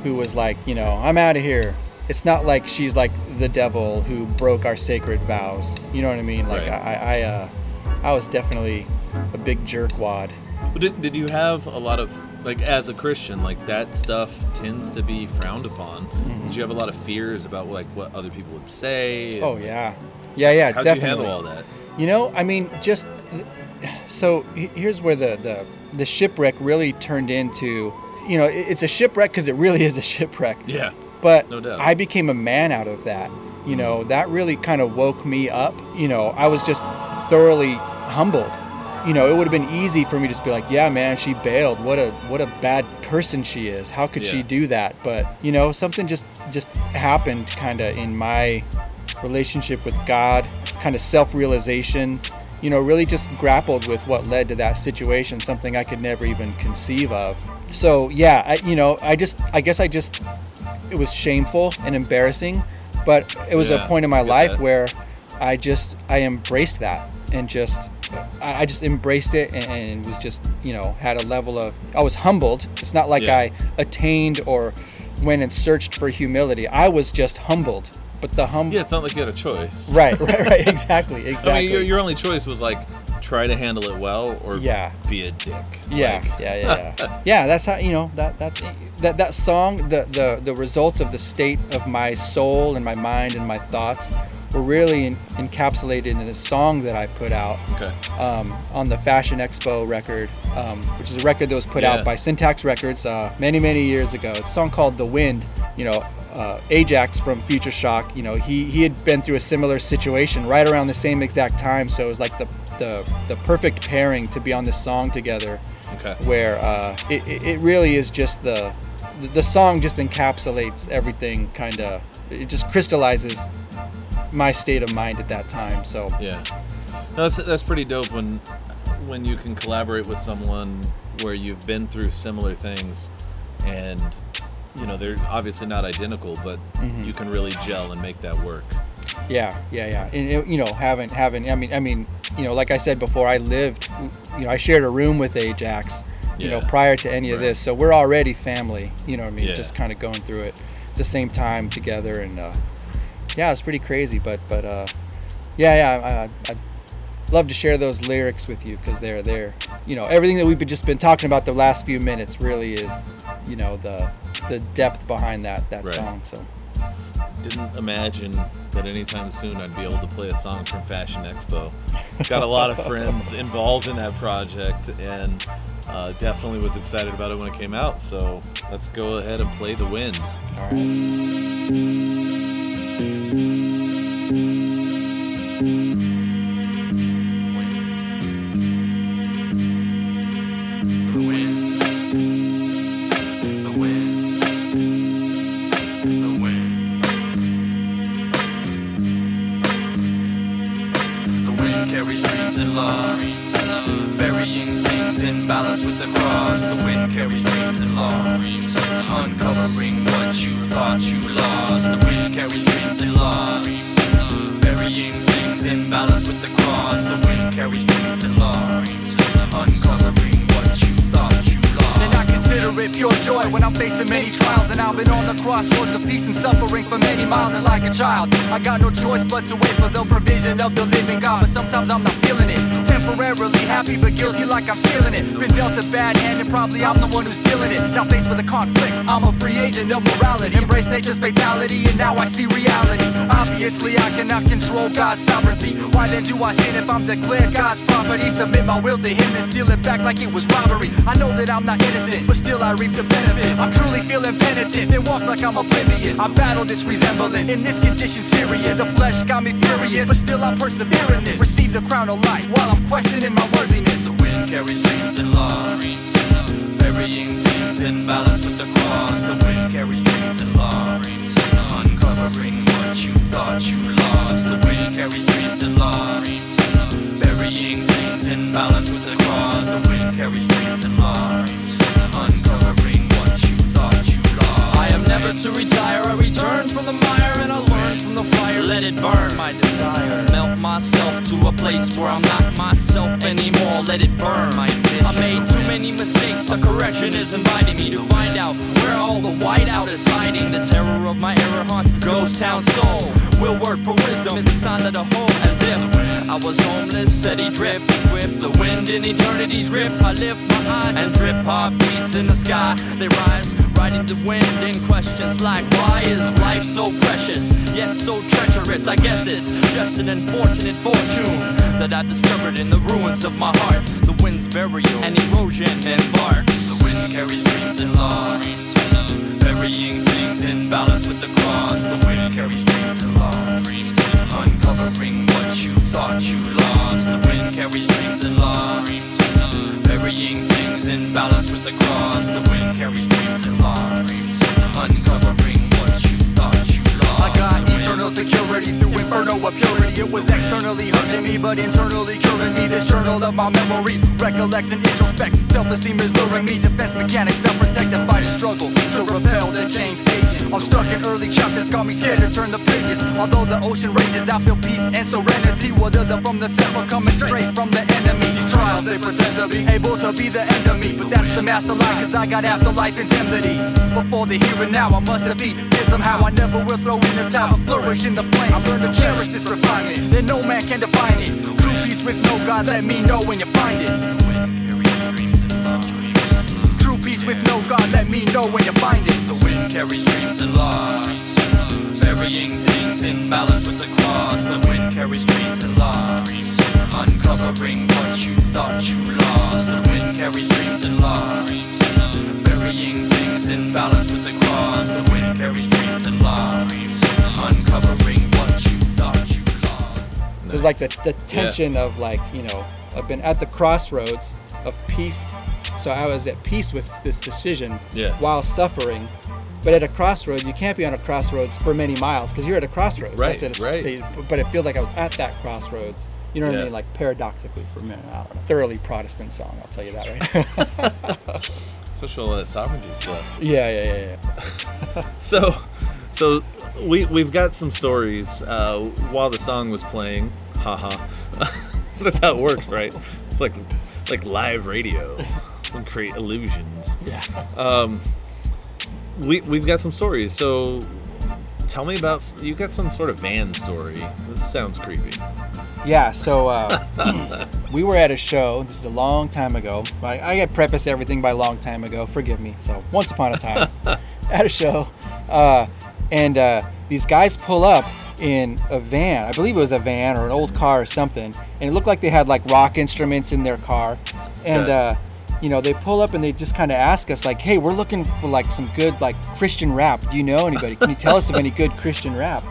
who was like, you know, I'm out of here. It's not like she's like the devil who broke our sacred vows. You know what I mean? Like Right. I I uh, I was definitely a big jerkwad. Did, did you have a lot of like as a Christian like that stuff tends to be frowned upon? Mm-hmm. Did you have a lot of fears about like what other people would say? Oh yeah, yeah, yeah. How'd definitely. you handle all that? You know, I mean, just so here's where the the the shipwreck really turned into. You know, it's a shipwreck because it really is a shipwreck. Yeah. But No doubt. I became a man out of that. You know, that really kind of woke me up. You know, I was just thoroughly humbled. You know, it would have been easy for me to just be like, "Yeah, man, she bailed. What a what a bad person she is. How could she do that?" But you know, something just just happened kind of in my relationship with God kind of self-realization. You know, really just grappled with what led to that situation, something I could never even conceive of. So yeah, I, you know, I just, I guess I just, it was shameful and embarrassing, but it was Yeah, a point in my life that. where I just, I embraced that and just, I just embraced it and, and was just, you know, had a level of, I was humbled. It's not like Yeah. I attained or went and searched for humility. I was just humbled. But the hum, Yeah, it's not like you had a choice. right, right, right, exactly, exactly. I mean, your, your only choice was like try to handle it well or Yeah. be a dick. Yeah, Like, yeah, yeah, yeah. yeah, that's how you know that that's that that song. The the the results of the state of my soul and my mind and my thoughts were really en- encapsulated in a song that I put out Okay. um, on the Fashion Expo record, um, which is a record that was put Yeah. out by Syntax Records uh, many many years ago. It's a song called "The Wind." You know. Uh, Ajax from Future Shock, you know, he, he had been through a similar situation right around the same exact time, so it was like the, the, the perfect pairing to be on this song together Okay. where uh, it, it really is just the the- the song just encapsulates everything kind of it just crystallizes my state of mind at that time so Yeah. That's that's pretty dope when when you can collaborate with someone where you've been through similar things and you know they're obviously not identical but Mm-hmm. you can really gel and make that work. yeah yeah yeah and you know having having i mean i mean you know like i said before i lived you know i shared a room with ajax you know prior to any of this so we're already family you know what i mean Yeah. just kind of going through it the same time together and uh, yeah it's pretty crazy but but uh, yeah yeah I, I, I'd love to share those lyrics with you because they're there you know everything that we've just been talking about the last few minutes really is you know the the depth behind that that Right. song so Didn't imagine that anytime soon I'd be able to play a song from Fashion Expo. Got a lot of friends involved in that project and uh, definitely was excited about it when it came out. So let's go ahead and play the wind. Carries dreams and love. Burying things in balance with the cross. The wind carries dreams and love. Uncovering what you thought you lost. The wind carries dreams and love. Burying things in balance with the cross. The wind carries dreams and love. Uncovering consider it pure joy when I'm facing many trials. And I've been on the crossroads of peace and suffering for many miles. And like a child, I got no choice but to wait for the provision of the living God. But sometimes I'm not feeling it. Temporarily happy, but guilty like I'm stealing it. Been dealt a bad hand, and probably I'm the one who's dealing it. Now faced with a conflict, I'm a free agent of morality. Embrace nature's fatality, and now I see reality. Obviously, I cannot control God's sovereignty. Why then do I sin if I'm declared God's property? Submit my will to Him and steal it back like it was robbery. I know that I'm not innocent, but still I reap the benefits. I'm truly feeling penitent and walk like I'm oblivious. I battle this resemblance in this condition serious. The flesh got me furious, but still I persevere in this. Receive the crown of life while I'm questioning my worthiness. The wind carries dreams and love. Burying things in balance with the cross. The wind carries dreams and love. Uncovering what you thought you lost. The wind carries dreams and love. Burying things in balance with the cross. The wind carries dreams and love. Uncovering what you thought you lost. I am never to retire. I return from the mire and I learn from the fire. Let it burn my desire. Melt myself to a place where I'm not myself anymore. Let it burn my ambition. I made too many mistakes. A correction is inviting me to find out where all the whiteout is hiding. The terror of my error haunts this ghost town soul. Will work for wisdom is a sign of the whole As if I was homeless, he drift, equipped the wind in eternity's grip. I lift my eyes and drip heartbeats in the sky. They rise right the wind in questions like why is life so precious yet so treacherous? I guess it's just an unfortunate fortune that I discovered in the ruins of my heart. The wind's burial and erosion embarks. The wind carries dreams and love. Burying things in balance with the cross. The wind carries dreams and love. Uncovering thought you lost. The wind carries dreams and love. Burying things in balance with the cross. The wind carries security through inferno of purity. It was Externally hurting me, but internally curing me. This journal of my memory recollects and introspect. Self-esteem is luring me. Defense mechanics that protect and fight and struggle to repel the change agent. I'm stuck in early chapters, got me scared to turn the pages. Although the ocean rages, I feel peace and serenity. Whether they're from the set or coming straight from the enemy. These trials they pretend to be able to be the end of me, but that's the master lie. Cause I got afterlife indemnity. Before the here and now, I must defeat. This somehow I never will throw in the towel, flourish in the flame. I learned to cherish this refinement, that no man can define it. True peace with no God, let me know when you find it. True peace with no God, let me know when you find it. The wind carries dreams and loss, burying things in balance with the cross. The wind carries dreams and loss, uncovering what you thought you lost. The wind carries dreams and loss, burying in balance with the cross. The wind carries dreams and loss, uncovering what you thought you lost. So it's like the, the tension of like, you know, I've been at the crossroads of peace. So I was at peace with this decision Yeah. while suffering. But at a crossroads, you can't be on a crossroads for many miles because you're at a crossroads. Right, That's it. right. So you- but it feels like I was at that crossroads. You know what Yeah. I mean? Like paradoxically for a minute. I don't know. Thoroughly Protestant song, I'll tell you that, right? Especially all that sovereignty stuff. yeah, yeah, yeah, yeah. So, so we we've got some stories uh, while the song was playing. Haha. That's how it works, right? It's like like live radio. and create illusions. Yeah. Um, we we've got some stories. So, tell me about you got some sort of van story. This sounds creepy. Yeah, so uh, we were at a show. This is a long time ago. I, I preface everything by long time ago. Forgive me. So once upon a time, at a show, uh, and uh, these guys pull up in a van. I believe it was a van or an old car or something, and it looked like they had like rock instruments in their car. And uh, you know, they pull up and they just kind of ask us like, "Hey, we're looking for like some good like Christian rap. Do you know anybody? Can you tell us of any good Christian rap?"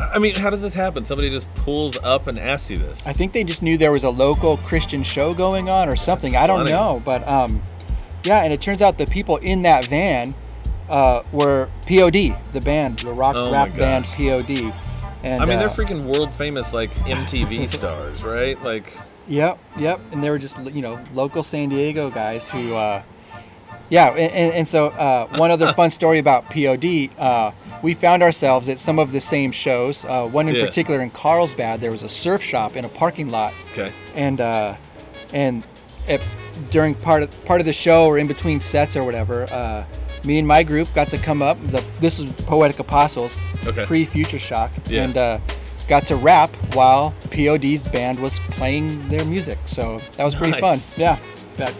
I mean, how does this happen? Somebody just pulls up and asks you this. I think they just knew there was a local Christian show going on or something. I don't funny. know, but um, yeah. And it turns out the people in that van uh, were POD, the band, the rock Oh rap band. POD. And I mean, they're uh, freaking world famous like MTV stars, right? Like, Yep, yep. And they were just you know local San Diego guys who, uh, yeah. And, and, and so uh, one other fun story about POD, uh, we found ourselves at some of the same shows. Uh, one in Yeah. particular in Carlsbad, there was a surf shop in a parking lot. okay, and uh, and at, during part of part of the show or in between sets or whatever, uh, me and my group got to come up. The, this was Poetic Apostles, Okay. pre Future Shock, Yeah. and uh, got to rap while POD's band was playing their music. So that was pretty Nice. fun. Yeah, back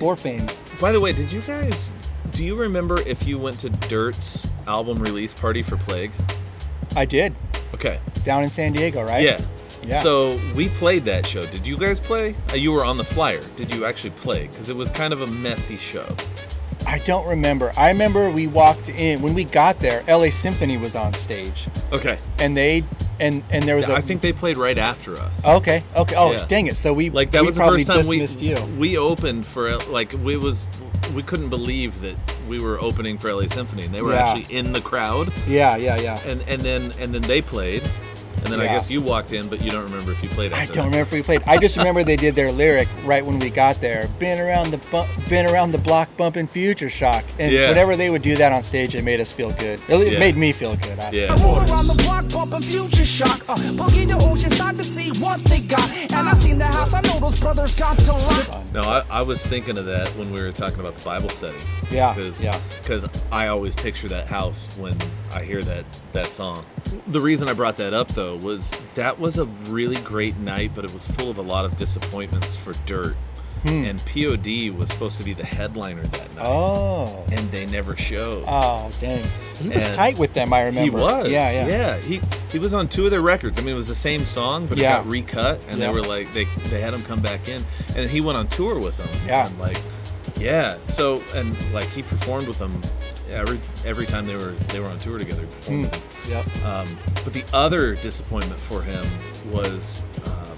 for fame. By the way, did you guys? Do you remember if you went to Dirt's album release party for Plague? I did Okay. down in San Diego, right? Yeah. Yeah. So we played that show. Did you guys play? Uh, you were on the flyer. Did you actually play? Because it was kind of a messy show. I don't remember. I remember we walked in when we got there. LA Symphony was on stage, Okay. and they and and there was Yeah, a I think they played right after us. Okay. Okay. Oh, Yeah. dang it! So we Like that was the first time we you. we opened for like we was we couldn't believe that we were opening for LA Symphony and they were Yeah. actually in the crowd Yeah, yeah, yeah. and and then and then they played and then I guess you walked in but you don't remember if you played I don't that. remember if we played. I just remember they did their lyric right when we got there. Been around the bu- been around the block bumping Future Shock, and Yeah. whenever they would do that on stage, it made us feel good. It, it Yeah. made me feel good. I- Yeah. Around the block, bumping future shock. Uh, boogie the ocean side to see what they got. And I seen the house, I know those brothers got to rock. No, I, I was thinking of that when we were talking about the Bible study. Yeah, Cause, yeah. Because I always picture that house when I hear that that song. The reason I brought that up though was that was a really great night, but it was full of a lot of disappointments for Dirt. And POD was supposed to be the headliner that night, Hmm. Oh. and they never showed. Oh, dang. He was And tight with them. I remember. He was. Yeah, yeah. Yeah. He he was on two of their records. I mean, it was the same song, but Yeah. it got recut, and Yeah. they were like they they had him come back in, and he went on tour with them. Yeah. And like, yeah. So and like he performed with them every every time they were they were on tour together. Yep. Um, but the other disappointment for him was uh,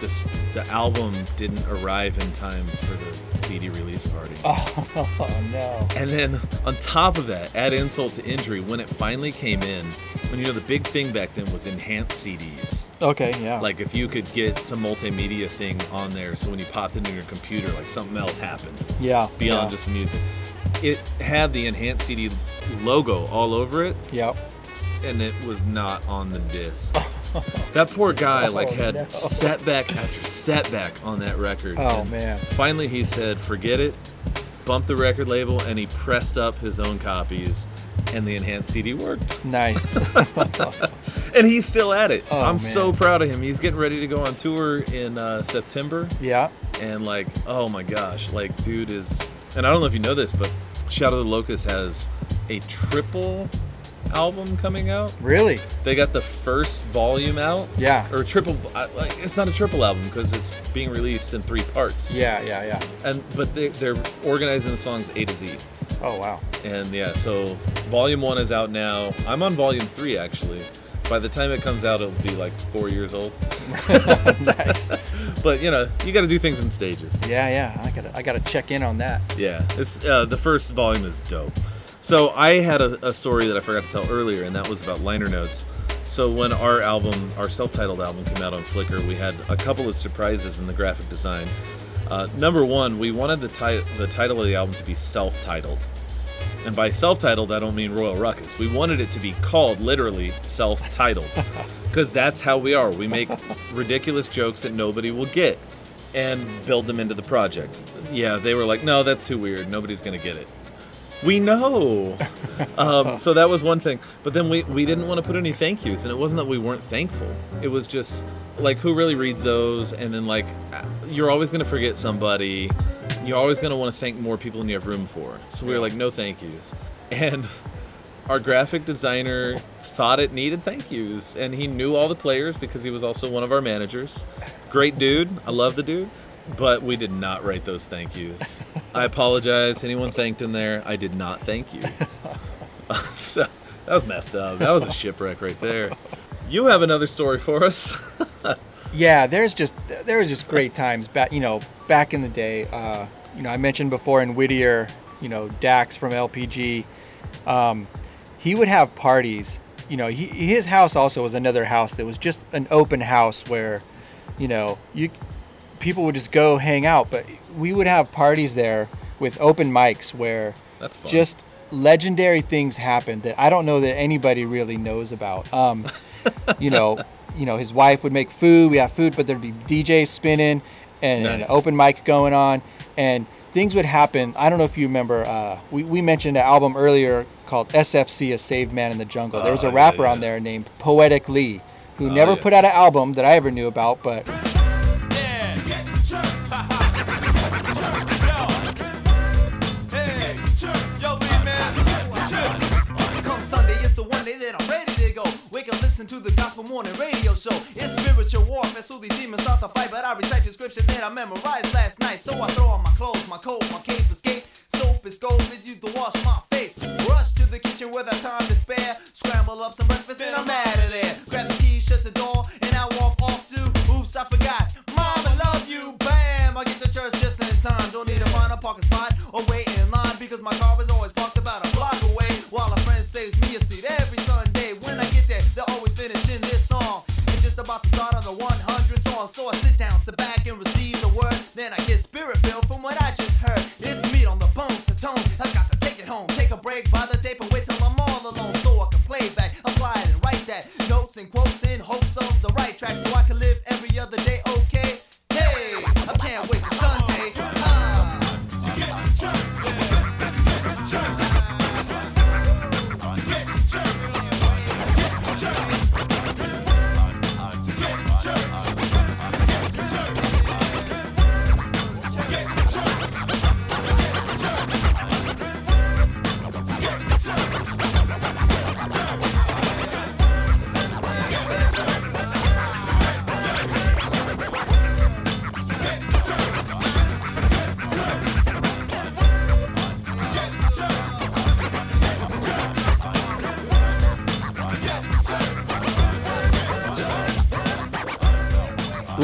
this the album didn't arrive in time for the CD release party. Oh no. And then on top of that, add insult to injury, when it finally came in, when you know the big thing back then was enhanced CDs. Okay, yeah. Like if you could get some multimedia thing on there, so when you popped into your computer, like something else happened yeah. beyond yeah. just music. It had the enhanced CD logo all over it, Yep. and it was not on the disc. that poor guy like Oh, had no. setback after setback on that record. Oh man. Finally, he said, "Forget it." Bumped the record label, and he pressed up his own copies, and the enhanced CD worked. Nice. And he's still at it. Oh, I'm man. so proud of him. He's getting ready to go on tour in uh, September, yeah. and like, oh my gosh, like, dude is. And I don't know if you know this, but Shadow of the Locust has a triple album coming out. Really? They got the first volume out. Yeah. Or triple. Like, it's not a triple album because it's being released in three parts. Yeah, yeah, yeah. And but they, they're organizing the songs A to Z. Oh wow. And yeah, so volume one is out now. I'm on volume three actually. By the time it comes out, it'll be like four years old. nice. But you know, you got to do things in stages. Yeah, yeah. I gotta I gotta check in on that. Yeah, it's uh, the first volume is dope. So I had a, a story that I forgot to tell earlier, and that was about liner notes. So when our album, our self-titled album, came out on Flicker, we had a couple of surprises in the graphic design. Uh, number one, we wanted the, ti- the title of the album to be self-titled, and by self-titled, I don't mean Royal Ruckus. We wanted it to be called literally self-titled, because that's how we are. We make ridiculous jokes that nobody will get, and build them into the project. Yeah, they were like, no, that's too weird. Nobody's gonna get it. We know. um, so that was one thing. But then we, we didn't want to put any thank yous, and it wasn't that we weren't thankful. It was just like, who really reads those? And then, like, you're always going to forget somebody. You're always going to want to thank more people than you have room for. So we were like, no thank yous. And our graphic designer thought it needed thank yous, and he knew all the players because he was also one of our managers. Great dude. I love the dude. But we did not write those thank yous. I apologize. Anyone thanked in there? I did not thank you. so that was messed up. That was a shipwreck right there. You have another story for us. Yeah, there's just there was just great times back you know back in the day. Uh, you know, I mentioned before in Whittier, you know Dax from LPG. Um, he would have parties. You know, he, his house also was another house that was just an open house where, you know, you people would just go hang out. But we would have parties there with open mics where That's fun. just legendary things happened that I don't know that anybody really knows about. Um, you know, you know, his wife would make food. We have food, but there'd be DJs spinning and, and an open mic going on, and things would happen. I don't know if you remember. Uh, we we mentioned an album earlier called SFC, A Saved Man in the Jungle. There was a yeah, rapper yeah. on there named Poetic Lee, who Oh, never yeah. put out an album that I ever knew about, but listen to the gospel morning radio show. It's spiritual warfare, so these demons start to fight. But I recite the scripture that I memorized last night. So I throw on my clothes, my coat, my cape, escape. Soap and scope is used to wash my face. Rush to the kitchen with a time to spare. Scramble up some breakfast and I'm out of there. Grab the keys, shut the door, and I walk off to. Oops, I forgot. Mom, I love you. Bam, I get to church just in time. Don't need to find a parking spot or wait in line because my car is always parked about a block away. While a friend saves me a seat every the 100 song. So I sit down, sit back, and receive the word. Then I get spirit filled from what I just heard.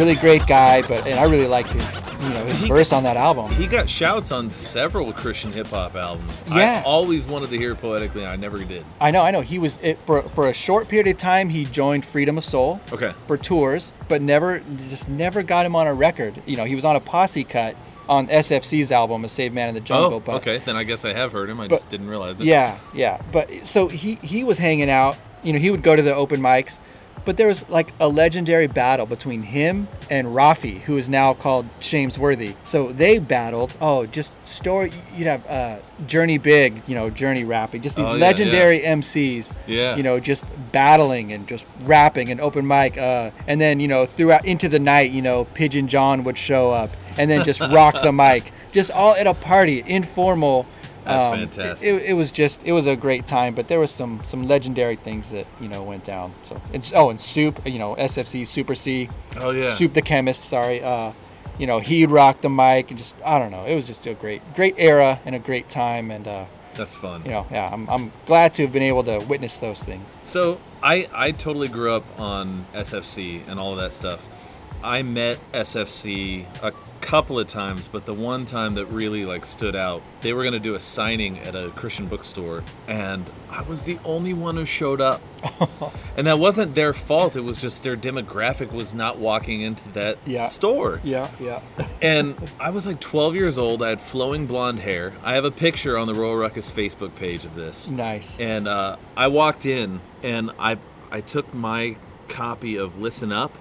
Really great guy. But and I really liked his, you know, his He- verse on that album. He got shouts on several Christian hip hop albums. Yeah. I always wanted to hear Poetic Lee, and I never did. I know, I know. He was it, for for a short period of time. He joined Freedom of Soul. Okay. For tours, but never just never got him on a record. You know, he was on a posse cut on SFC's album, A Save Man in the Jungle. oh, but okay. Then I guess I have heard him. I but- just didn't realize it. Yeah, yeah. But so he he was hanging out. You know, he would go to the open mics, but there was like a legendary battle between him and Rafi, who is now called Shames Worthy. So they battled. Oh, just story. You'd have uh, Jurny Big. You know, Jurny rapping. Just these Oh, yeah, legendary MCs. Yeah. You know, just battling and just rapping and open mic. Uh, and then you know, throughout into the night, you know, Pigeon John would show up and then just rock the mic. Just all at a party, informal. That's Um, fantastic. It, it was just it was a great time, but there was some some legendary things that you know went down. So it's oh and Soup, you know SFC Super C, Oh yeah. Soup the Chemist. Sorry, uh, you know he'd rock the mic and just I don't know. It was just a great great era and a great time, and uh, That's fun. you know yeah, I'm I'm glad to have been able to witness those things. So I I totally grew up on SFC and all of that stuff. I met SFC a couple of times, but the one time that really like stood out, they were gonna do a signing at a Christian bookstore, and I was the only one who showed up. and that wasn't their fault. It was just their demographic was not walking into that Yeah. store. Yeah, yeah. And I was like 12 years old. I had flowing blonde hair. I have a picture on the Royal Ruckus Facebook page of this. Nice. And uh, I walked in and I I took my copy of Listen Up,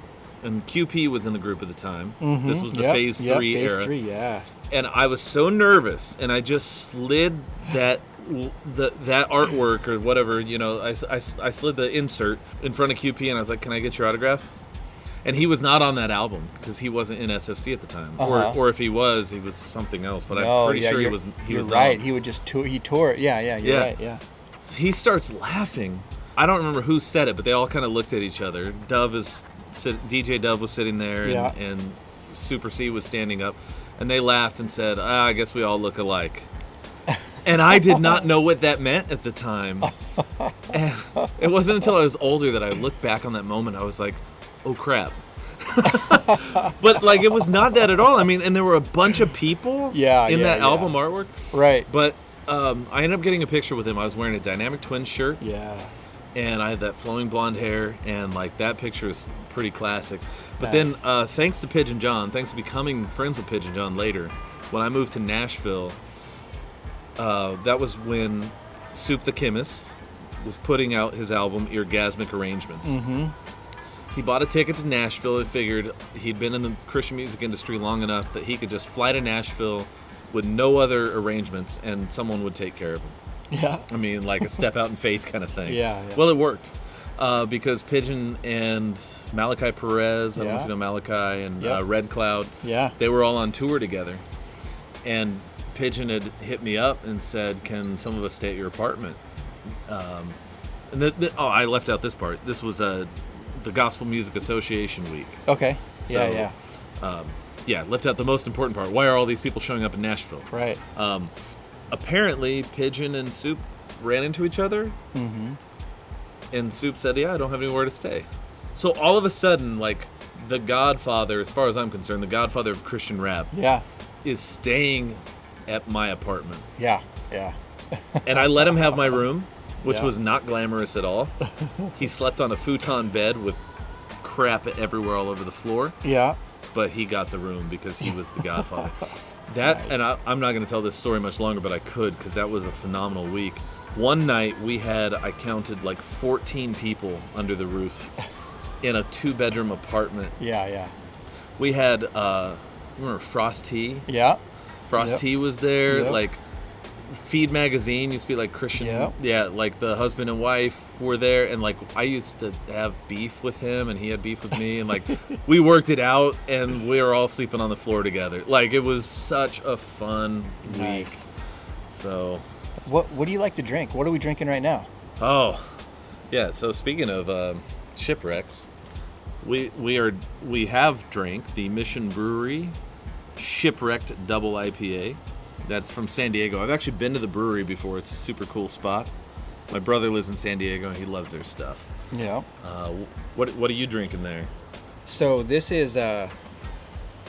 and QP was in the group at the time. This was the Mm-hmm. Yep, Phase yep, Three phase era, three, yeah. and I was so nervous, and I just slid that the that artwork or whatever you know. I, I, I slid the insert in front of QP, and I was like, "Can I get your autograph?" And he was not on that album because he wasn't in SFC at the time, Uh-huh. or or if he was, he was something else. But No, I'm pretty yeah, sure he was he you're was right. He would just tour. He tore it. Yeah, yeah. You're Yeah. right. Yeah. he starts laughing. I don't remember who said it, but they all kind of looked at each other. Dove is sit, DJ Dove was sitting there, and, Yeah. and Super C was standing up, and they laughed and said, ah, "I guess we all look alike." and I did not know what that meant at the time. And it wasn't until I was older that I looked back on that moment. I was like, "Oh crap." but like it was not that at all. I mean, and there were a bunch of people Yeah, in yeah, that yeah. album artwork. Right. But um, I ended up getting a picture with him. I was wearing a Dynamic Twins shirt, Yeah. And I had that flowing blonde hair, and like that picture is pretty classic. But Nice. then, uh, thanks to Pigeon John, thanks to becoming friends with Pigeon John later, when I moved to Nashville, uh, that was when Soup the Chemist was putting out his album Orgasmic Arrangements. Mm-hmm. He bought a ticket to Nashville and figured he'd been in the Christian music industry long enough that he could just fly to Nashville with no other arrangements and someone would take care of him. Yeah. I mean, like a step out in faith kind of thing. Yeah, yeah. Well, it worked uh, because Pigeon and Malachi Perez, I don't know if you know Malachi, and Yep. uh, Red Cloud, Yeah. they were all on tour together. And Pigeon had hit me up and said, "Can some of us stay at your apartment?" Um, and the, the, oh, I left out this part. This was uh, the Gospel Music Association week. Okay. So, yeah. Yeah. Um, yeah, left out the most important part. Why are all these people showing up in Nashville? Right. Um, apparently, Pigeon and Soup ran into each other, Mm-hmm. and Soup said, "Yeah, I don't have anywhere to stay." So all of a sudden, like the Godfather, as far as I'm concerned, the Godfather of Christian rap, Yeah. is staying at my apartment, Yeah. Yeah. and I let him have my room, which Yeah. was not glamorous at all. he slept on a futon bed with crap everywhere all over the floor. Yeah. but he got the room because he was the Godfather. that and I, I'm not going to tell this story much longer, but I could because that was a phenomenal week. One night we had I counted like 14 people under the roof in a two-bedroom apartment. Yeah. Yeah. We had uh, remember Frost. Yeah. Frost Yep. Was there. Yep. Like Feed Magazine used to be like Christian. Yep. Yeah, like the husband and wife were there, and like I used to have beef with him, and he had beef with me, and like we worked it out, and we were all sleeping on the floor together. Like it was such a fun week. Nice. So, What What do you like to drink? What are we drinking right now? oh, yeah. So speaking of um, shipwrecks, we we are we have drank the Mission Brewery Shipwrecked Double IPA. That's from San Diego. I've actually been to the brewery before. It's a super cool spot. My brother lives in San Diego and he loves their stuff. Yeah. Uh, what what are you drinking there? So this is uh,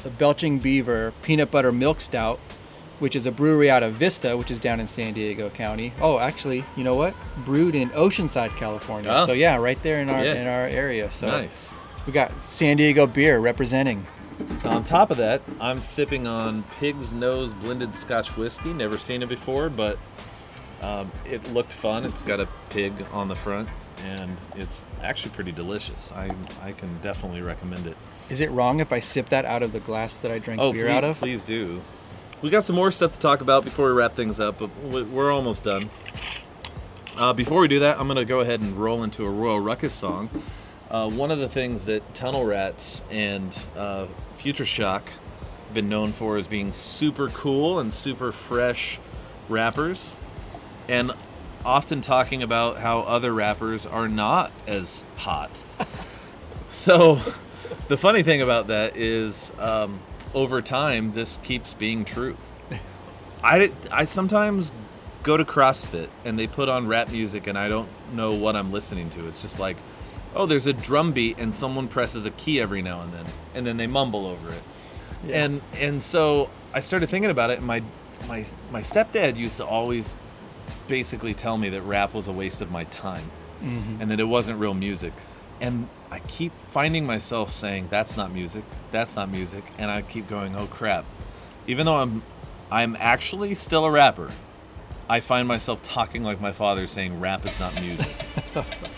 the Belching Beaver Peanut Butter Milk Stout, which is a brewery out of Vista, which is down in San Diego County. Oh, actually, you know what? Brewed in Oceanside, California. Oh. So yeah, right there in our Yeah. in our area. So Nice. we got San Diego beer representing. On top of that, I'm sipping on Pig's Nose blended Scotch whiskey. Never seen it before, but um, it looked fun. It's got a pig on the front, and it's actually pretty delicious. I I can definitely recommend it. Is it wrong if I sip that out of the glass that I drank Oh, beer please, out of? please do. We got some more stuff to talk about before we wrap things up, but we- we're almost done. Uh, before we do that, I'm going to go ahead and roll into a Royal Ruckus song. Uh, one of the things that Tunnel Rats and uh, Future Shock have been known for is being super cool and super fresh rappers, and often talking about how other rappers are not as hot. so, the funny thing about that is, um, over time, this keeps being true. I, I sometimes go to CrossFit and they put on rap music and I don't know what I'm listening to. It's just like, oh, there's a drum beat and someone presses a key every now and then, and then they mumble over it. And and so I started thinking about it. And my my my stepdad used to always basically tell me that rap was a waste of my time Mhm. and that it wasn't real music. And I keep finding myself saying that's not music, that's not music, and I keep going, oh crap. Even though I'm I'm actually still a rapper, I find myself talking like my father saying rap is not music.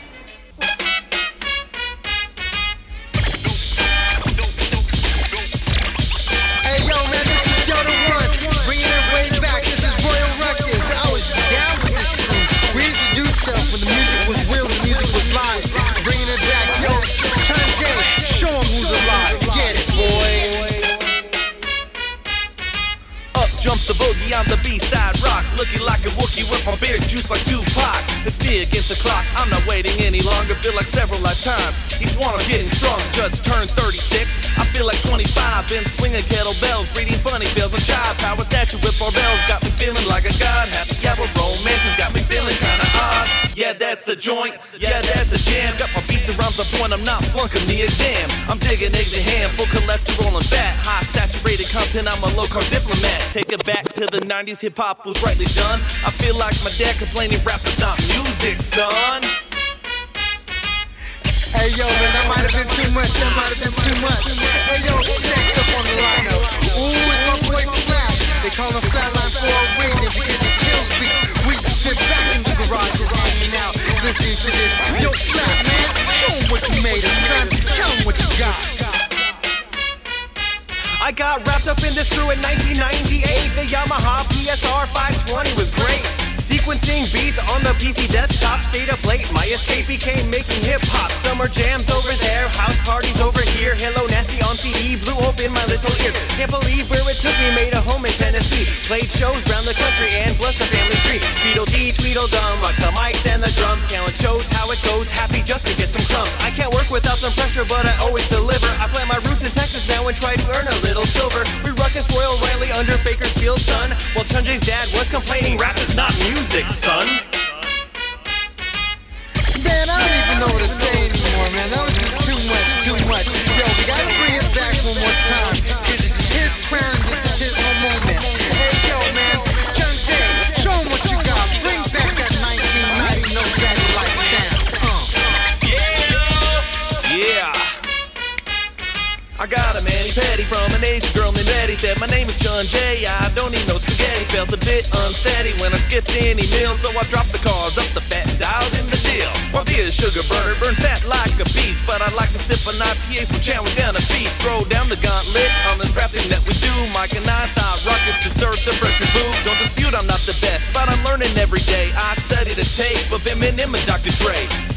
a Wookiee with my beard juice like Tupac. It's me against the clock, I'm not waiting any longer. Feel like several lifetimes, each one I'm getting strong. Just turned 36, I feel like 25 Been swinging kettlebells, reading funny bills. And jive power statue with barbells Got me feeling like a god. Happy hour romance has got me feeling kinda odd. Yeah, that's the joint, yeah, that's the jam. Got my beats rhymes on point, I'm not flunking the exam I'm digging eggs and ham, full cholesterol and fat. High saturated content, I'm a low carb diplomat. Take it back to the 90s, hip hop was rightly done. I feel like my dad complaining rap is not music, son Hey yo, man, that might have been too much. That might have been too much. Hey yo, next up on the lineup. Ooh, it's my boy Flat. They call him Flatline for a reason because he kills beats. We sit back in the garage just hanging out, listening to this. Yo, Flat, man, show 'em what you made of, son. Tell 'em what you got. I got wrapped up in this crew in 1998. The Yamaha PSR 520 was great. Sequencing beats on the PC desktop, stayed up late. My escape became making hip hop. Summer jams over there, house parties over here. Hello Nasty on CD, blew open my little ears. Can't believe where it took me, made a home in Tennessee. Played shows round the country and blessed the family tree. Tweedledee, Tweedledum, rock the mics and the drums. Talent shows how it goes, happy just to get some crumbs. I can't work without some pressure, but I always deliver. I plant my roots in Texas now and try to earn a little silver. We ruckus Royal Riley under Bakersfield, son. While John Jay's dad was complaining, rap is not music, son. Man, I don't even know what to say anymore, man. That was just too much, too much. Yo, we gotta bring it back one more time. 'cause his crown, I got a mani petty from an Asian girl named Betty. Said my name is John Jay. I don't need no spaghetti. Felt a bit unsteady when I skipped any meal, so I dropped the cars up the fat, dialed in the deal. My beer is sugar burner, burn fat like a beast, but I like to sip on IPAs when chowing down a feast. Throw down the gauntlet on this rap that we do. Mike and I thought Ruckus deserved the fresh reboot. Don't dispute I'm not the best, but I'm learning every day. I study the tape of Eminem and Dr. Dre.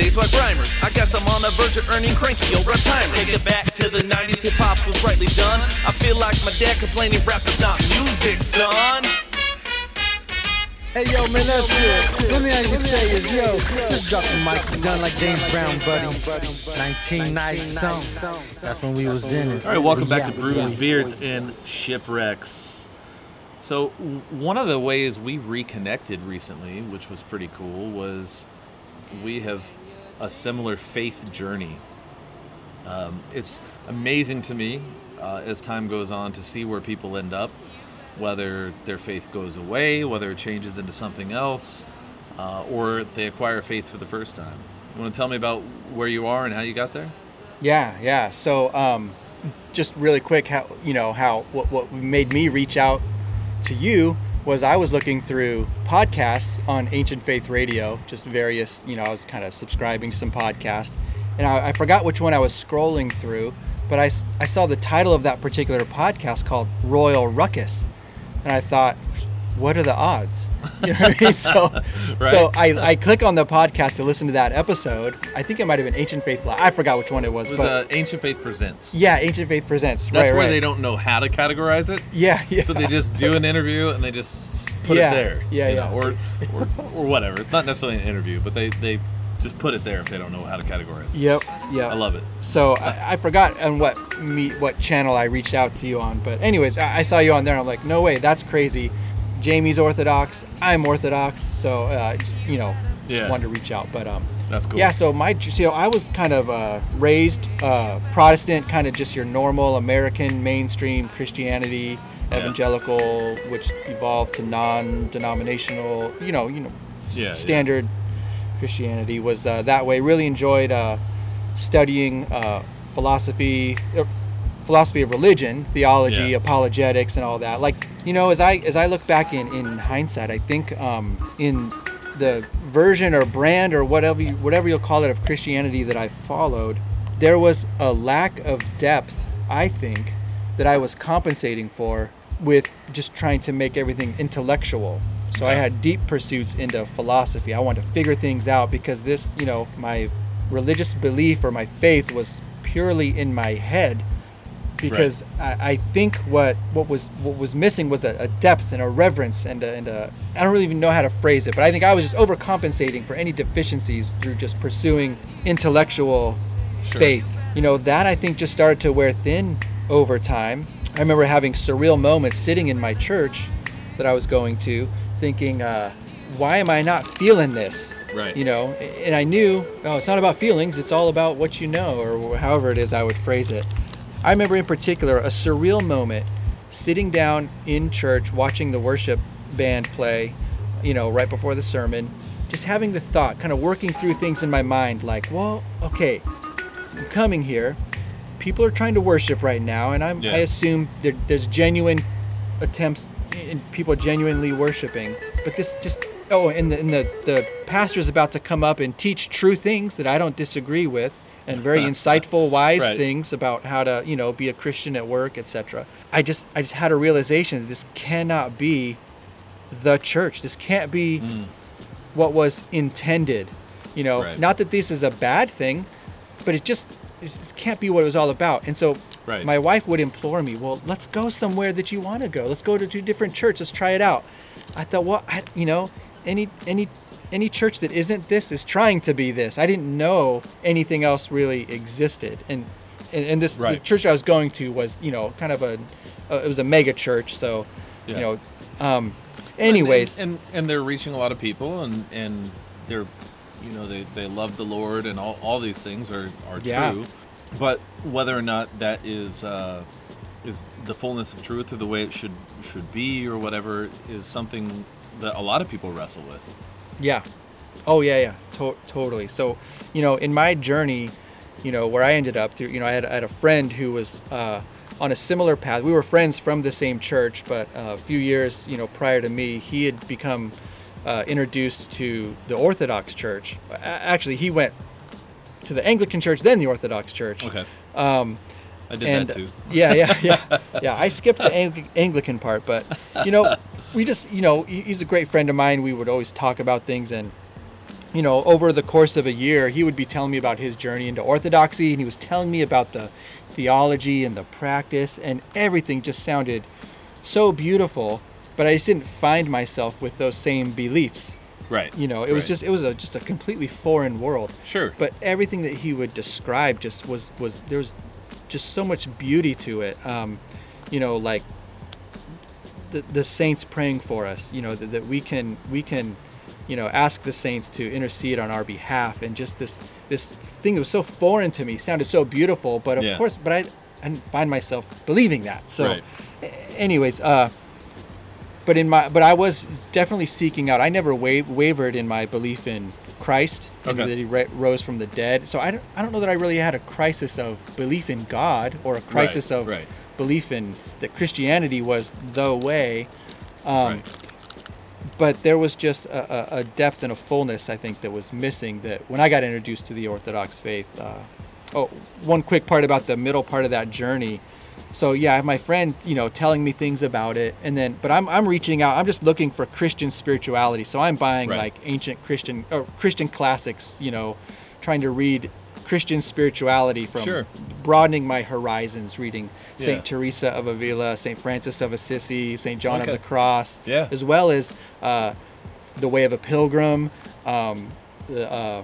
Hip hop hooray, way beyond today's white rhymers. I guess I'm on the verge of earning cranky old rap time. Take it back to the 90s, hip hop was rightly done. I feel like my dad complaining rap is not music, son. Hey yo, man, that's it. The only thing I can say is, yo, just drop the mic, done like James Brown, buddy. 1990 something. That's when we was in it. All right, welcome back to Yeah, Brews, yeah. Beers, and Shipwrecks. So, one of the ways we reconnected recently, which was pretty cool, was we have a similar faith journey. Um, it's amazing to me uh, as time goes on to see where people end up, whether their faith goes away, whether it changes into something else, uh, or they acquire faith for the first time. You want to tell me about where you are and how you got there? Yeah, yeah. So, um, just really quick, how you know how what what made me reach out to you was I was looking through podcasts on Ancient Faith Radio, just various. You know, I was kind of subscribing to some podcasts, and I, I forgot which one I was scrolling through, but I, I saw the title of that particular podcast called Royal Ruckus, and I thought. What are the odds? You know I mean? So, so I, I click on the podcast to listen to that episode. I think it might have been Ancient Faith Live. I forgot which one it was. It was but uh, Ancient Faith Presents. yeah, Ancient Faith presents. That's right, where right. they don't know how to categorize it. Yeah, yeah. So they just do an interview and they just put Yeah, it there. yeah, yeah. know, or, or or whatever. It's not necessarily an interview, but they they just put it there if they don't know how to categorize it. Yep, yep. I love it. So I, I forgot on what me what channel I reached out to you on, but anyways, I, I saw you on there. and I'm like, no way, that's crazy. Jamie's Orthodox. I'm Orthodox. So uh, just, you know, Yeah. wanted to reach out, but um. That's cool. Yeah, so my, you know, I was kind of uh, raised uh, Protestant, kind of just your normal American mainstream Christianity, evangelical, which evolved to non-denominational, you know, you know, Yeah, standard Christianity was uh, that way. Really enjoyed uh, studying uh, philosophy, philosophy of religion, theology, Yeah. apologetics, and all that. Like you know, as I as I look back in in hindsight, I think um, in the version or brand or whatever you, whatever you'll call it of Christianity that I followed, there was a lack of depth. I think that I was compensating for with just trying to make everything intellectual. So I had deep pursuits into philosophy. I wanted to figure things out because this, you know, my religious belief or my faith was purely in my head because I, I think what what was what was missing was a, a depth and a reverence and a, and a I don't really even know how to phrase it, but I think I was just overcompensating for any deficiencies through just pursuing intellectual Sure. faith. You know that I think just started to wear thin over time. I remember having surreal moments sitting in my church that I was going to, thinking, uh, "Why am I not feeling this?" Right. You know, and I knew, oh, it's not about feelings; it's all about what you know, or however it is I would phrase it. I remember in particular a surreal moment sitting down in church watching the worship band play, you know, right before the sermon, just having the thought, kind of working through things in my mind like, well, okay, I'm coming here. People are trying to worship right now, and I'm, Yeah. I assume there, there's genuine attempts and people genuinely worshiping. But this just oh, and the, and the the pastor's about to come up and teach true things that I don't disagree with, and very insightful, wise Right. things about how to you know be a Christian at work, etc. I just I just had a realization that this cannot be the church. This can't be mm. what was intended. You know, Right. not that this is a bad thing, but it just it can't be what it was all about. And so Right. my wife would implore me, "Well, let's go somewhere that you want to go. Let's go to two different churches. Let's try it out." I thought, "Well, I, you know, any any any church that isn't this is trying to be this." I didn't know anything else really existed. And and, and this the church I was going to was, you know, kind of a uh, it was a mega church, so Yeah. you know, um anyways, and, and and they're reaching a lot of people, and and they're, you know, they they love the Lord, and all all these things are are Yeah. true, but whether or not that is uh, is the fullness of truth or the way it should should be or whatever is something that a lot of people wrestle with. Yeah. Oh yeah, yeah. To- totally. So, you know, in my journey, you know, where I ended up through, you know, I had, I had a friend who was uh, on a similar path. We were friends from the same church, but uh, a few years, you know, prior to me, he had become uh, introduced to the Orthodox Church. Actually, he went to the Anglican Church, then the Orthodox Church. Okay. Um, I did and, that too. Yeah, yeah, yeah, yeah. I skipped the Ang- Anglican part, but you know, we just, you know, he's a great friend of mine. We would always talk about things, and you know, over the course of a year, he would be telling me about his journey into Orthodoxy, and he was telling me about the theology and the practice, and everything just sounded so beautiful. But I just didn't find myself with those same beliefs. Right. You know, it was just it was a just a completely foreign world. Sure. But everything that he would describe just was was there was just so much beauty to it. Um, you know, like the, the saints praying for us. You know that, that we can we can, you know, ask the saints to intercede on our behalf, and just this this thing that was so foreign to me sounded so beautiful, but of Yeah. course, but I, I didn't find myself believing that. So, Right. anyways, uh, but in my but I was definitely seeking out. I never wa- wavered in my belief in Christ and Okay. that He ra- rose from the dead. So I don't I don't know that I really had a crisis of belief in God or a crisis of right. Belief in that Christianity was the way. Um, Right. But there was just a, a, depth and a fullness I think that was missing. That when I got introduced to the Orthodox faith. Uh, oh, one quick part about the middle part of that journey. So yeah, I have my friend, you know, telling me things about it, and then, but I'm, I'm reaching out. I'm just looking for Christian spirituality. So I'm buying Right. like ancient Christian or Christian classics, you know, trying to read Christian spirituality from Sure. Broadening my horizons, reading Saint Yeah. Teresa of Avila, Saint Francis of Assisi, Saint John Okay. of the Cross, Yeah. as well as uh, the Way of a Pilgrim, um, the, uh,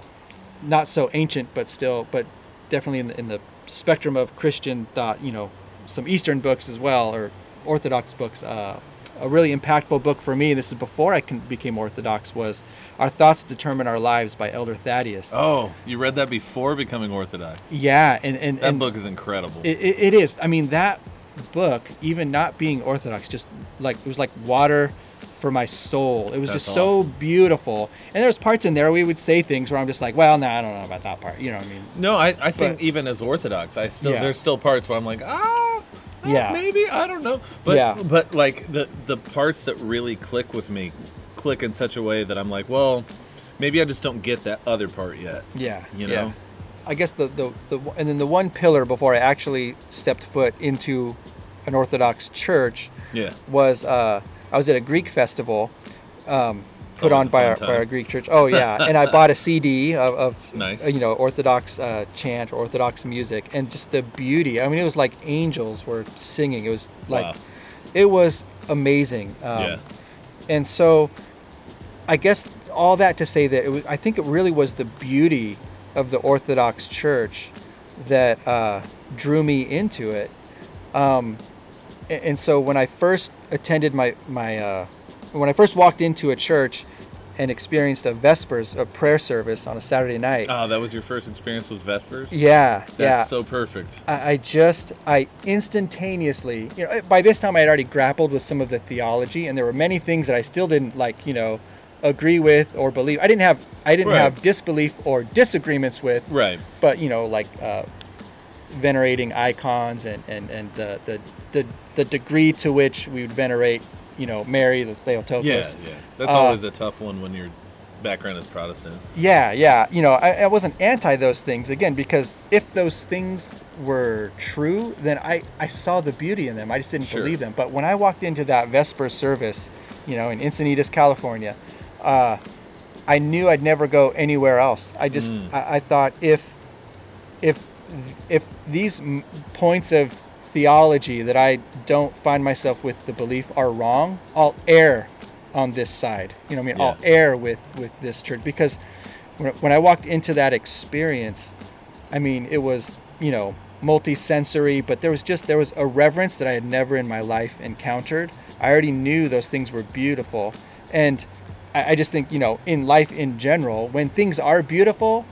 not so ancient, but still, but definitely in the, in the spectrum of Christian thought, you know, some Eastern books as well, or Orthodox books. Uh, a really impactful book for me, this is before I can, became Orthodox, was Our Thoughts Determine Our Lives by Elder Thaddeus. Oh, you read that before becoming Orthodox? Yeah, and, and, That and book is incredible. It, it, it is. I mean, that book, even not being Orthodox, just like it was like water for my soul. It was That's just so beautiful. And there's parts in there we would say things where I'm just like, well, no, I don't know about that part. You know what I mean? No, I, I think But- even as Orthodox, I still Yeah. there's still parts where I'm like, ah, Yeah. maybe I don't know. But Yeah. but like the the parts that really click with me, click in such a way that I'm like, well, maybe I just don't get that other part yet. Yeah. You yeah. know? I guess the, the, the and then the one pillar before I actually stepped foot into an Orthodox church Yeah. was uh, I was at a Greek festival um, put on by our, by our Greek church. Oh yeah, and I bought a CD of, of Nice. uh, you know Orthodox uh, chant, Orthodox music, and just the beauty. I mean, it was like angels were singing. It was like Wow. it was amazing. Um, Yeah. And so, I guess all that to say that it was, I think it really was the beauty of the Orthodox Church that uh, drew me into it. Um, a- and so when I first attended my my uh, when I first walked into a church and experienced a Vespers, a prayer service on a Saturday night. Oh, that was your first experience with Vespers? Yeah, That's yeah. so perfect. I, I just I instantaneously you know by this time I had already grappled with some of the theology and there were many things that I still didn't like you know agree with or believe I didn't have I didn't Right. have disbelief or disagreements with Right. but you know like uh, venerating icons and and and the, the the the degree to which we would venerate you know Mary the Theotokos Yeah, yeah. That's Uh, always a tough one when your background is Protestant. yeah, yeah. You know, I, I wasn't anti those things again because if those things were true, then I, I saw the beauty in them. I just didn't Sure. believe them. But when I walked into that Vesper service, you know, in Encinitas, California, uh, I knew I'd never go anywhere else. I just Mm. I, I thought if if if these points of theology that I don't find myself with the belief are wrong, I'll err on this side. You know, what I mean, I'll err with with this church because when, when I walked into that experience, I mean, it was you know multi-sensory, but there was just there was a reverence that I had never in my life encountered. I already knew those things were beautiful, and I, I just think you know in life in general, when things are beautiful,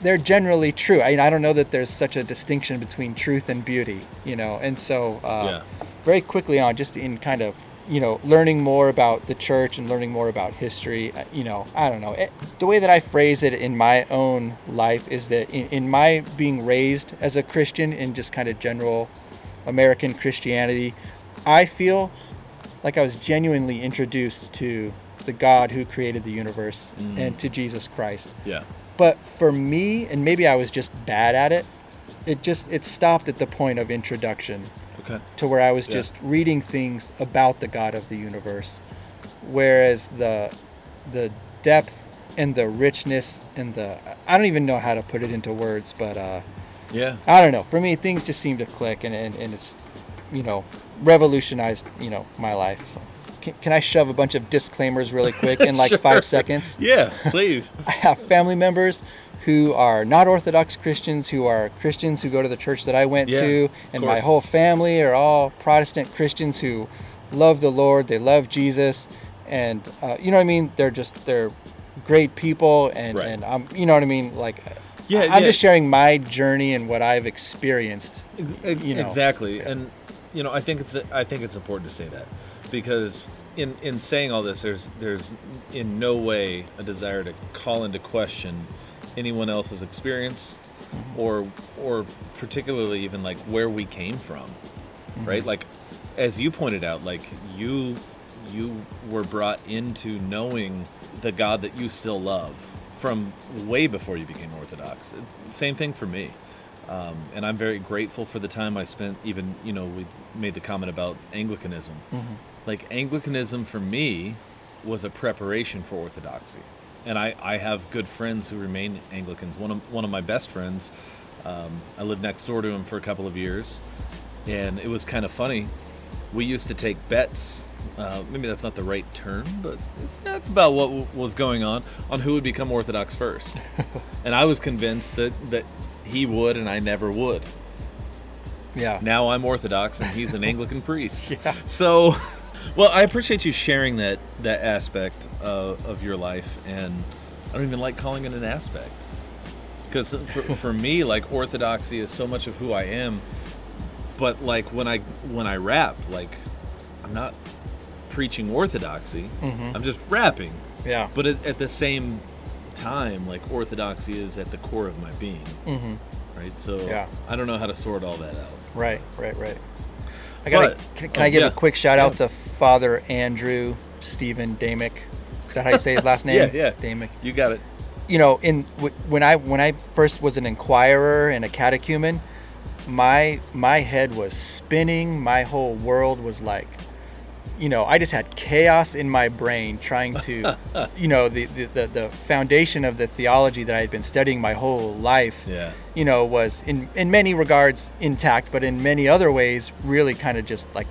they're generally true. I mean, I don't know that there's such a distinction between truth and beauty, you know. And so, uh, Yeah. very quickly on, just in kind of, you know, learning more about the church and learning more about history, uh, you know, I don't know. It, the way that I phrase it in my own life is that in, in my being raised as a Christian in just kind of general American Christianity, I feel like I was genuinely introduced to the God who created the universe Mm. and to Jesus Christ. Yeah. But for me, and maybe I was just bad at it, it just it stopped at the point of introduction Okay. to where I was Yeah. just reading things about the God of the universe. Whereas the the depth and the richness and the I don't even know how to put it into words, but uh Yeah. I don't know. For me things just seem to click and, and, and it's you know, revolutionized, you know, my life. So can, can I shove a bunch of disclaimers really quick in like Sure. five seconds? Yeah, please. I have family members who are not Orthodox Christians, who are Christians who go to the church that I went Yeah, to, and my whole family are all Protestant Christians who love the Lord, they love Jesus, and uh, you know what I mean. They're just they're great people, and Right. and I'm you know what I mean. Like, Yeah, I'm yeah. just sharing my journey and what I've experienced. You know. exactly and you know i think it's i think it's important to say that because in in saying all this there's there's in no way a desire to call into question anyone else's experience mm-hmm. or or particularly even like where we came from mm-hmm. right? Like as you pointed out like you you were brought into knowing the god that you still love from way before you became orthodox. Same thing for me. Um, and I'm very grateful for the time I spent. Even you know, we made the comment about Anglicanism. Mm-hmm. Like Anglicanism for me was a preparation for Orthodoxy, and I, I have good friends who remain Anglicans. One of one of my best friends, um, I lived next door to him for a couple of years, and it was kind of funny. We used to take bets. Uh, maybe that's not the right term, but that's about what w- was going on on who would become Orthodox first. and I was convinced that that he would, and I never would. Yeah. Now I'm Orthodox, and he's an Anglican priest. Yeah. So, well, I appreciate you sharing that that aspect of, of your life, and I don't even like calling it an aspect because for, for me, like Orthodoxy is so much of who I am. But like when I when I rap, like I'm not preaching Orthodoxy. Mhm. I'm just rapping. Yeah. But at, at the same time, like Orthodoxy is at the core of my being. Mhm. Right. So Yeah. I don't know how to sort all that out. Right, right, right. I got. Can, can oh, I um, give yeah. a quick shout out to Father Andrew Stephen Damick? Is that how you say his last name? Yeah, yeah. Damick. You got it. You know, in w- when I when I first was an inquirer and a catechumen, my my head was spinning. My whole world was like, you know, I just had chaos in my brain trying to, you know, the, the the foundation of the theology that I had been studying my whole life Yeah. you know, was in in many regards intact, but in many other ways really kind of just like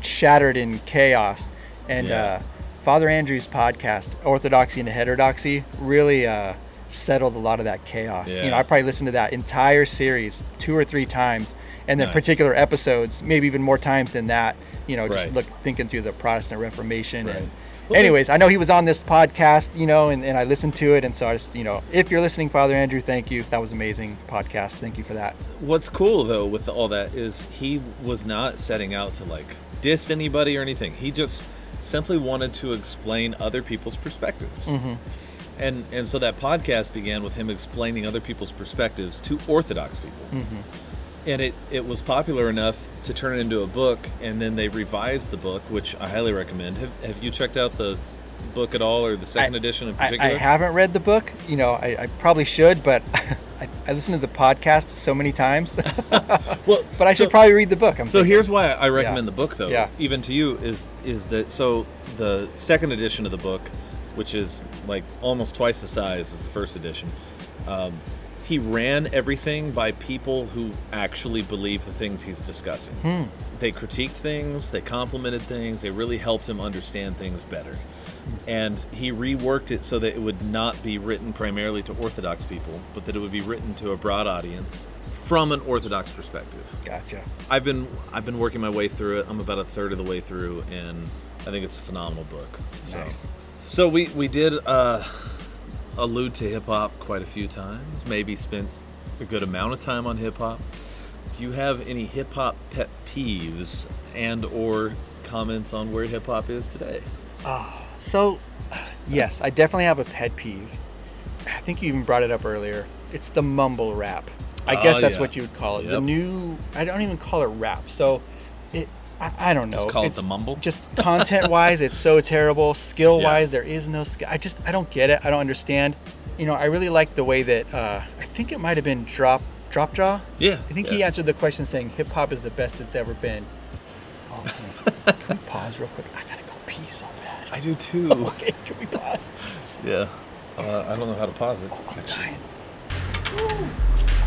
shattered in chaos. And Yeah. uh, Father Andrew's podcast, Orthodoxy and Heterodoxy, really uh, settled a lot of that chaos. You know, I probably listened to that entire series two or three times, and then Nice. particular episodes, maybe even more times than that. You know, just Right. look thinking through the Protestant Reformation Right. and. Well, Anyways, I know he was on this podcast, you know, and, and I listened to it, and so I just, you know, if you're listening, Father Andrew, thank you. That was amazing podcast. Thank you for that. What's cool though with all that is he was not setting out to like diss anybody or anything. He just simply wanted to explain other people's perspectives. Mhm. And and so that podcast began with him explaining other people's perspectives to Orthodox people. Mhm. And it, it was popular enough to turn it into a book, and then they revised the book, which I highly recommend. Have, have you checked out the book at all, or the second edition in I, particular? I haven't read the book. You know, I, I probably should, but I, I listened to the podcast so many times. well, but I should probably read the book. I'm so thinking. here's why I recommend Yeah. the book, though. Yeah. Even to you is is that so the second edition of the book, which is like almost twice the size as the first edition, um, he ran everything by people who actually believe the things he's discussing. Hmm. They critiqued things, they complimented things, they really helped him understand things better. And he reworked it so that it would not be written primarily to Orthodox people, but that it would be written to a broad audience from an Orthodox perspective. Gotcha. I've been I've been working my way through it. I'm about a third of the way through, and I think it's a phenomenal book. So, Nice. so we we did uh, allude to hip hop quite a few times. Maybe spent a good amount of time on hip hop. Do you have any hip hop pet peeves and or comments on where hip hop is today? Ah, so yes, I definitely have a pet peeve. I think you even brought it up earlier. It's the mumble rap. I guess Oh, that's yeah. what you would call it. The new. I don't even call it rap. So, it. I, I don't know. Just call it the mumble? Just content wise, it's so terrible. Skill wise, there is no skill. I just. I don't get it. I don't understand. You know, I really like the way that. Uh, I think it might have been drop. Drop jaw. Yeah, I think he answered the question saying hip hop is the best it's ever been. Oh, can, can we pause real quick? I gotta go pee so bad. I do too. okay, can we pause? Yeah. Uh, I don't know how to pause it. Oh, I'm dying. There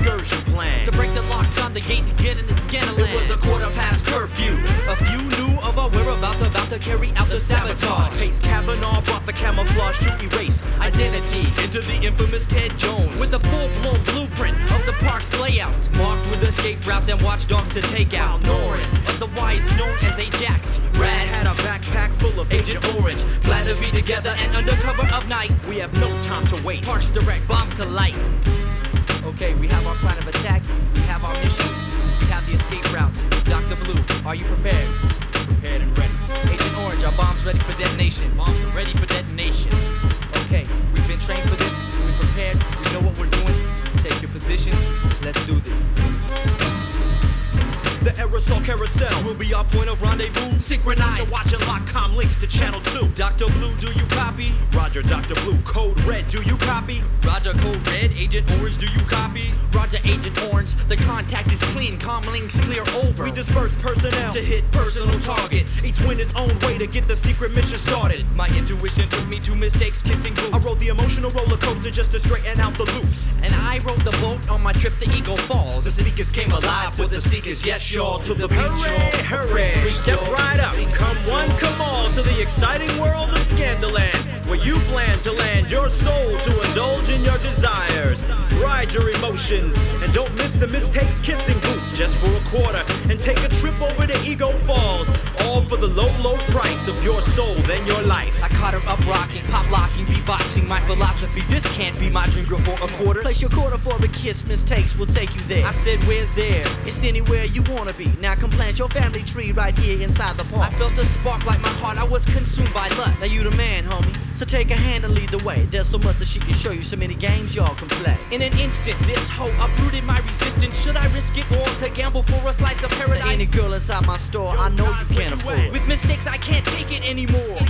excursion plan. To break the locks on the gate to get in its Scandaland. It was a quarter past curfew. A few knew of our whereabouts, about to carry out the, sabotage. Pace Kavanaugh brought the camouflage to erase Identity into the infamous Ted Jones. with a full-blown blueprint of the park's layout, marked with escape routes and watchdogs to take out. Norin, wise known as Ajax. Rad had a backpack full of Agent Orange. Glad to be together and under cover of night. We have no time to waste. Parks direct bombs to light. Okay, we have our plan of attack. We have our missions. We have the escape routes. Dr. Blue, are you prepared? Prepared and ready. Agent Orange, our bombs ready for detonation. Bombs are ready for detonation. Okay, we've been trained for this. We're prepared. We know what we're doing. Take your positions. Let's do this. The aerosol carousel Will be our point of rendezvous. Synchronized. Roger, watch and lock com links to channel 2. Dr. Blue, do you copy? Roger, Dr. Blue, code red, do you copy? Roger, code red. Agent Orange, do you copy? Roger, Agent Orange. The contact is clean. Com links clear over. We disperse personnel to hit personal targets. Each win his own way to get the secret mission started. My intuition took me to mistakes kissing booth. I rode the emotional roller coaster just to straighten out the loops. And I rode the boat on my trip to Ego Falls. The speakers came alive with the seekers, yes, y'all, to the beach, Hooray, y'all. hooray. Step right up, come one, come all to the exciting world of Scandaland, where you plan to land your soul to indulge in your desires. Ride your emotions, and don't miss the mistakes kissing booth just for a quarter. And take a trip over to Ego Falls, all for the low, low price of your soul, then your life. I caught her up rocking, pop locking, beatboxing. My philosophy, this can't be my dream girl for a quarter. Place your quarter for a kiss, mistakes will take you there. I said, where's there? It's anywhere you wanna be. Now come plant your family tree right here inside the park. I felt a spark like my heart, I was consumed by lust. Now you the man, homie. So take a hand and lead the way. There's so much that she can show you, so many games y'all can play. In an instant, this hoe uprooted my resistance. Should I risk it all to gamble for a slice of Now, paradise? any girl inside my store, I know you can't afford. With mistakes, I can't take it anymore.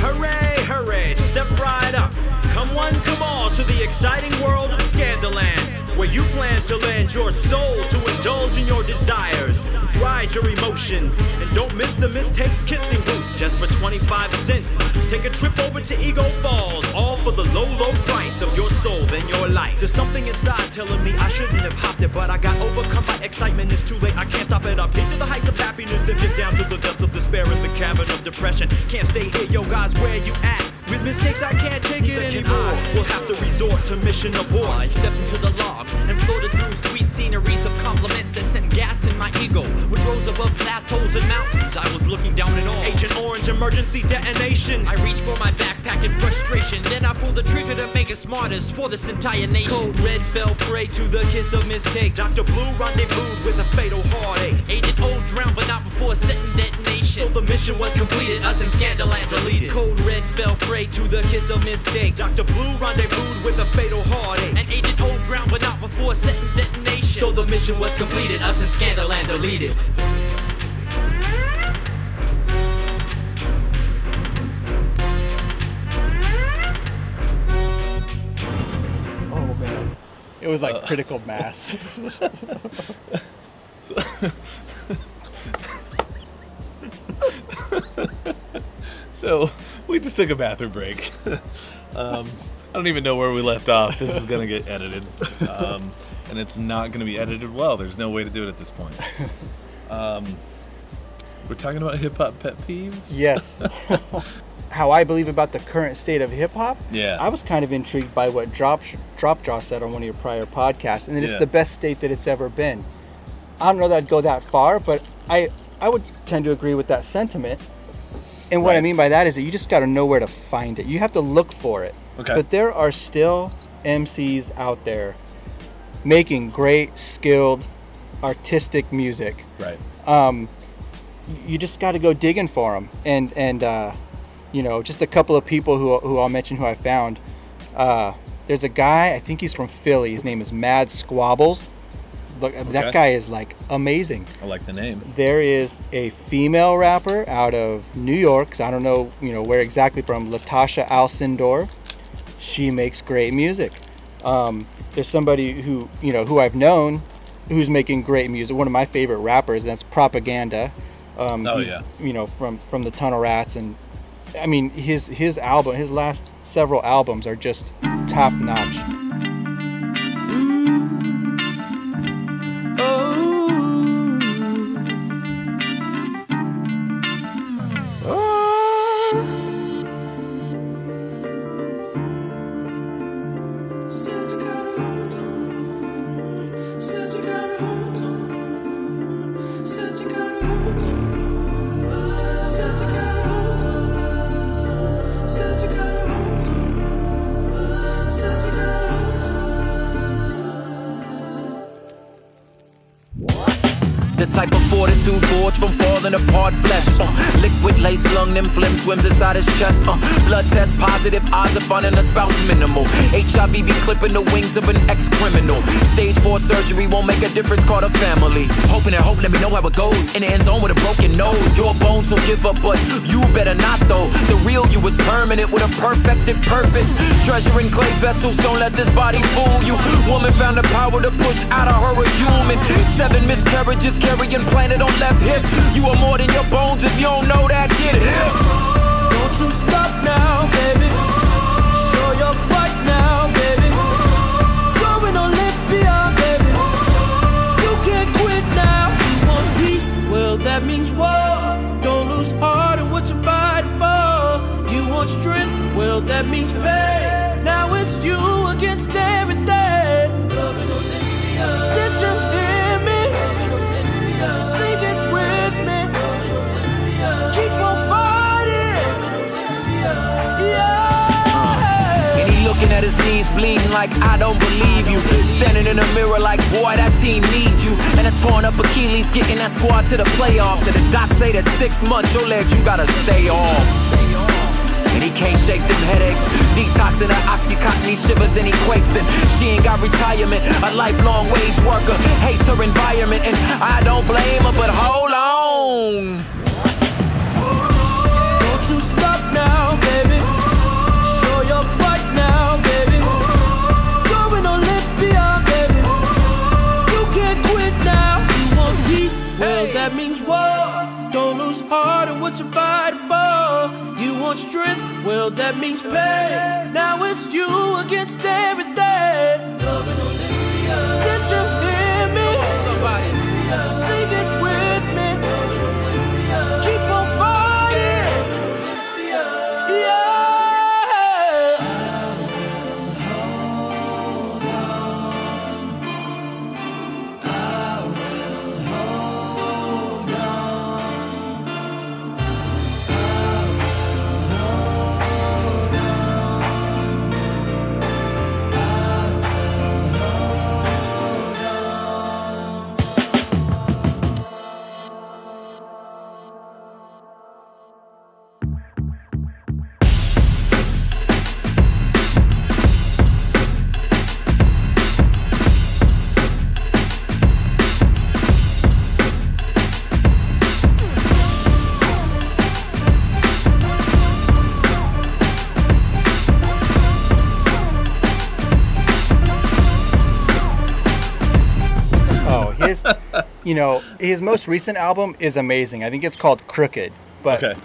Hooray, hooray, step right up. Come one, come all to the exciting world of Scandaland, where you plan to land your soul to indulge in your desires. Ride your emotions, and don't miss the mistakes kissing booth just for 25 cents. Take a trip over to Ego Falls, all for the low, low price of your soul, then your life. There's something inside telling me I shouldn't have hopped it, but I got overcome by excitement. It's too late, I can't stop it. I've been to the heights of happiness, then dip down to the depths of despair in the cavern of depression. Can't stay here, yo, guys, where you at? With mistakes, I can't take it Neither can anymore. I. We'll have to resort to mission abort. I stepped into the log and floated through sweet sceneries of compliments that sent gas in my ego, which rose above plateaus and mountains. I was looking down at all. Agent Orange emergency detonation. I reached for my backpack in frustration. Then I pulled the trigger to make us smartest for this entire nation. Code Red fell prey to the kiss of mistakes. Dr. Blue rendezvoused with a fatal heartache. Agent O drowned, but not before setting detonation. So the mission was completed, us in Scandaland deleted. Code Red fell prey to the kiss of mistakes. Dr. Blue rendezvoused with a fatal heartache. And Agent O drowned, but not before setting detonation. So the mission was completed, us in Scandaland deleted. Oh man, it was like uh. critical mass. So we just took a bathroom break. um, I don't even know where we left off. This is gonna get edited, um, and it's not gonna be edited well. There's no way to do it at this point. Um, we're talking about hip hop pet peeves. yes. How I believe about the current state of hip hop. Yeah. I was kind of intrigued by what Drop Drop Jaw said on one of your prior podcasts, and that it's Yeah. the best state that it's ever been. I don't know that I'd go that far, but I I would tend to agree with that sentiment. And what I mean by that is that you just got to know where to find it. You have to look for it. Okay. But there are still MCs out there making great, skilled, artistic music. Right. Um, you just got to go digging for them. And and uh, you know, just a couple of people who who I'll mention who I found. Uh, there's a guy. I think he's from Philly. His name is Mad Squabbles. Look, Okay. that guy is like amazing. I like the name. There is a female rapper out of New York. 'cause I don't know, you know, where exactly from. Latasha Alcindor. She makes great music. Um, there's somebody who, you know, who I've known, who's making great music. One of my favorite rappers. That's Propaganda. Um, Oh, he's, yeah. You know, from from the Tunnel Rats, and I mean his his album, his last several albums are just top notch. Oh. Forged from falling apart flesh. Uh, liquid lace lung, them phlegm swims inside his chest. Uh, blood test positive, odds of finding a spouse minimal. HIV be clipping the wings of an ex criminal. Stage 4 surgery won't make a difference, call the family. Hoping and hope, let me know how it goes. In the end zone with a broken nose. Your bones will give up, but you better not though. The real you is permanent with a perfected purpose. Treasure in clay vessels, don't let this body fool you. Woman found the power to push out of her a human. Seven miscarriages carrying planet on left hip. You are more than your bones if you don't know that, get it. Don't you stop now, baby. Show your fight now, baby. Growing Olympia, baby. You can't quit now. You want peace? Well, that means war. Don't lose heart in what you're fighting for. You want strength? Well, that means pain. Now it's you against his knees bleeding like I don't believe you. Standing in the mirror like boy that team needs you. And a torn up Achilles getting that squad to the playoffs. And the doc say that six months your legs you gotta stay off. And he can't shake them headaches. Detoxing the oxycontin, he shivers and he quakes. And she ain't got retirement, a lifelong wage worker. Hates her environment, and I don't blame her, but hold on. That means war. Don't lose heart in what you're fighting for. You want strength? Well, that means pain. Now it's you against everything. Did you hear me? Sing it you know, his most recent album is amazing. I think it's called Crooked. But Okay.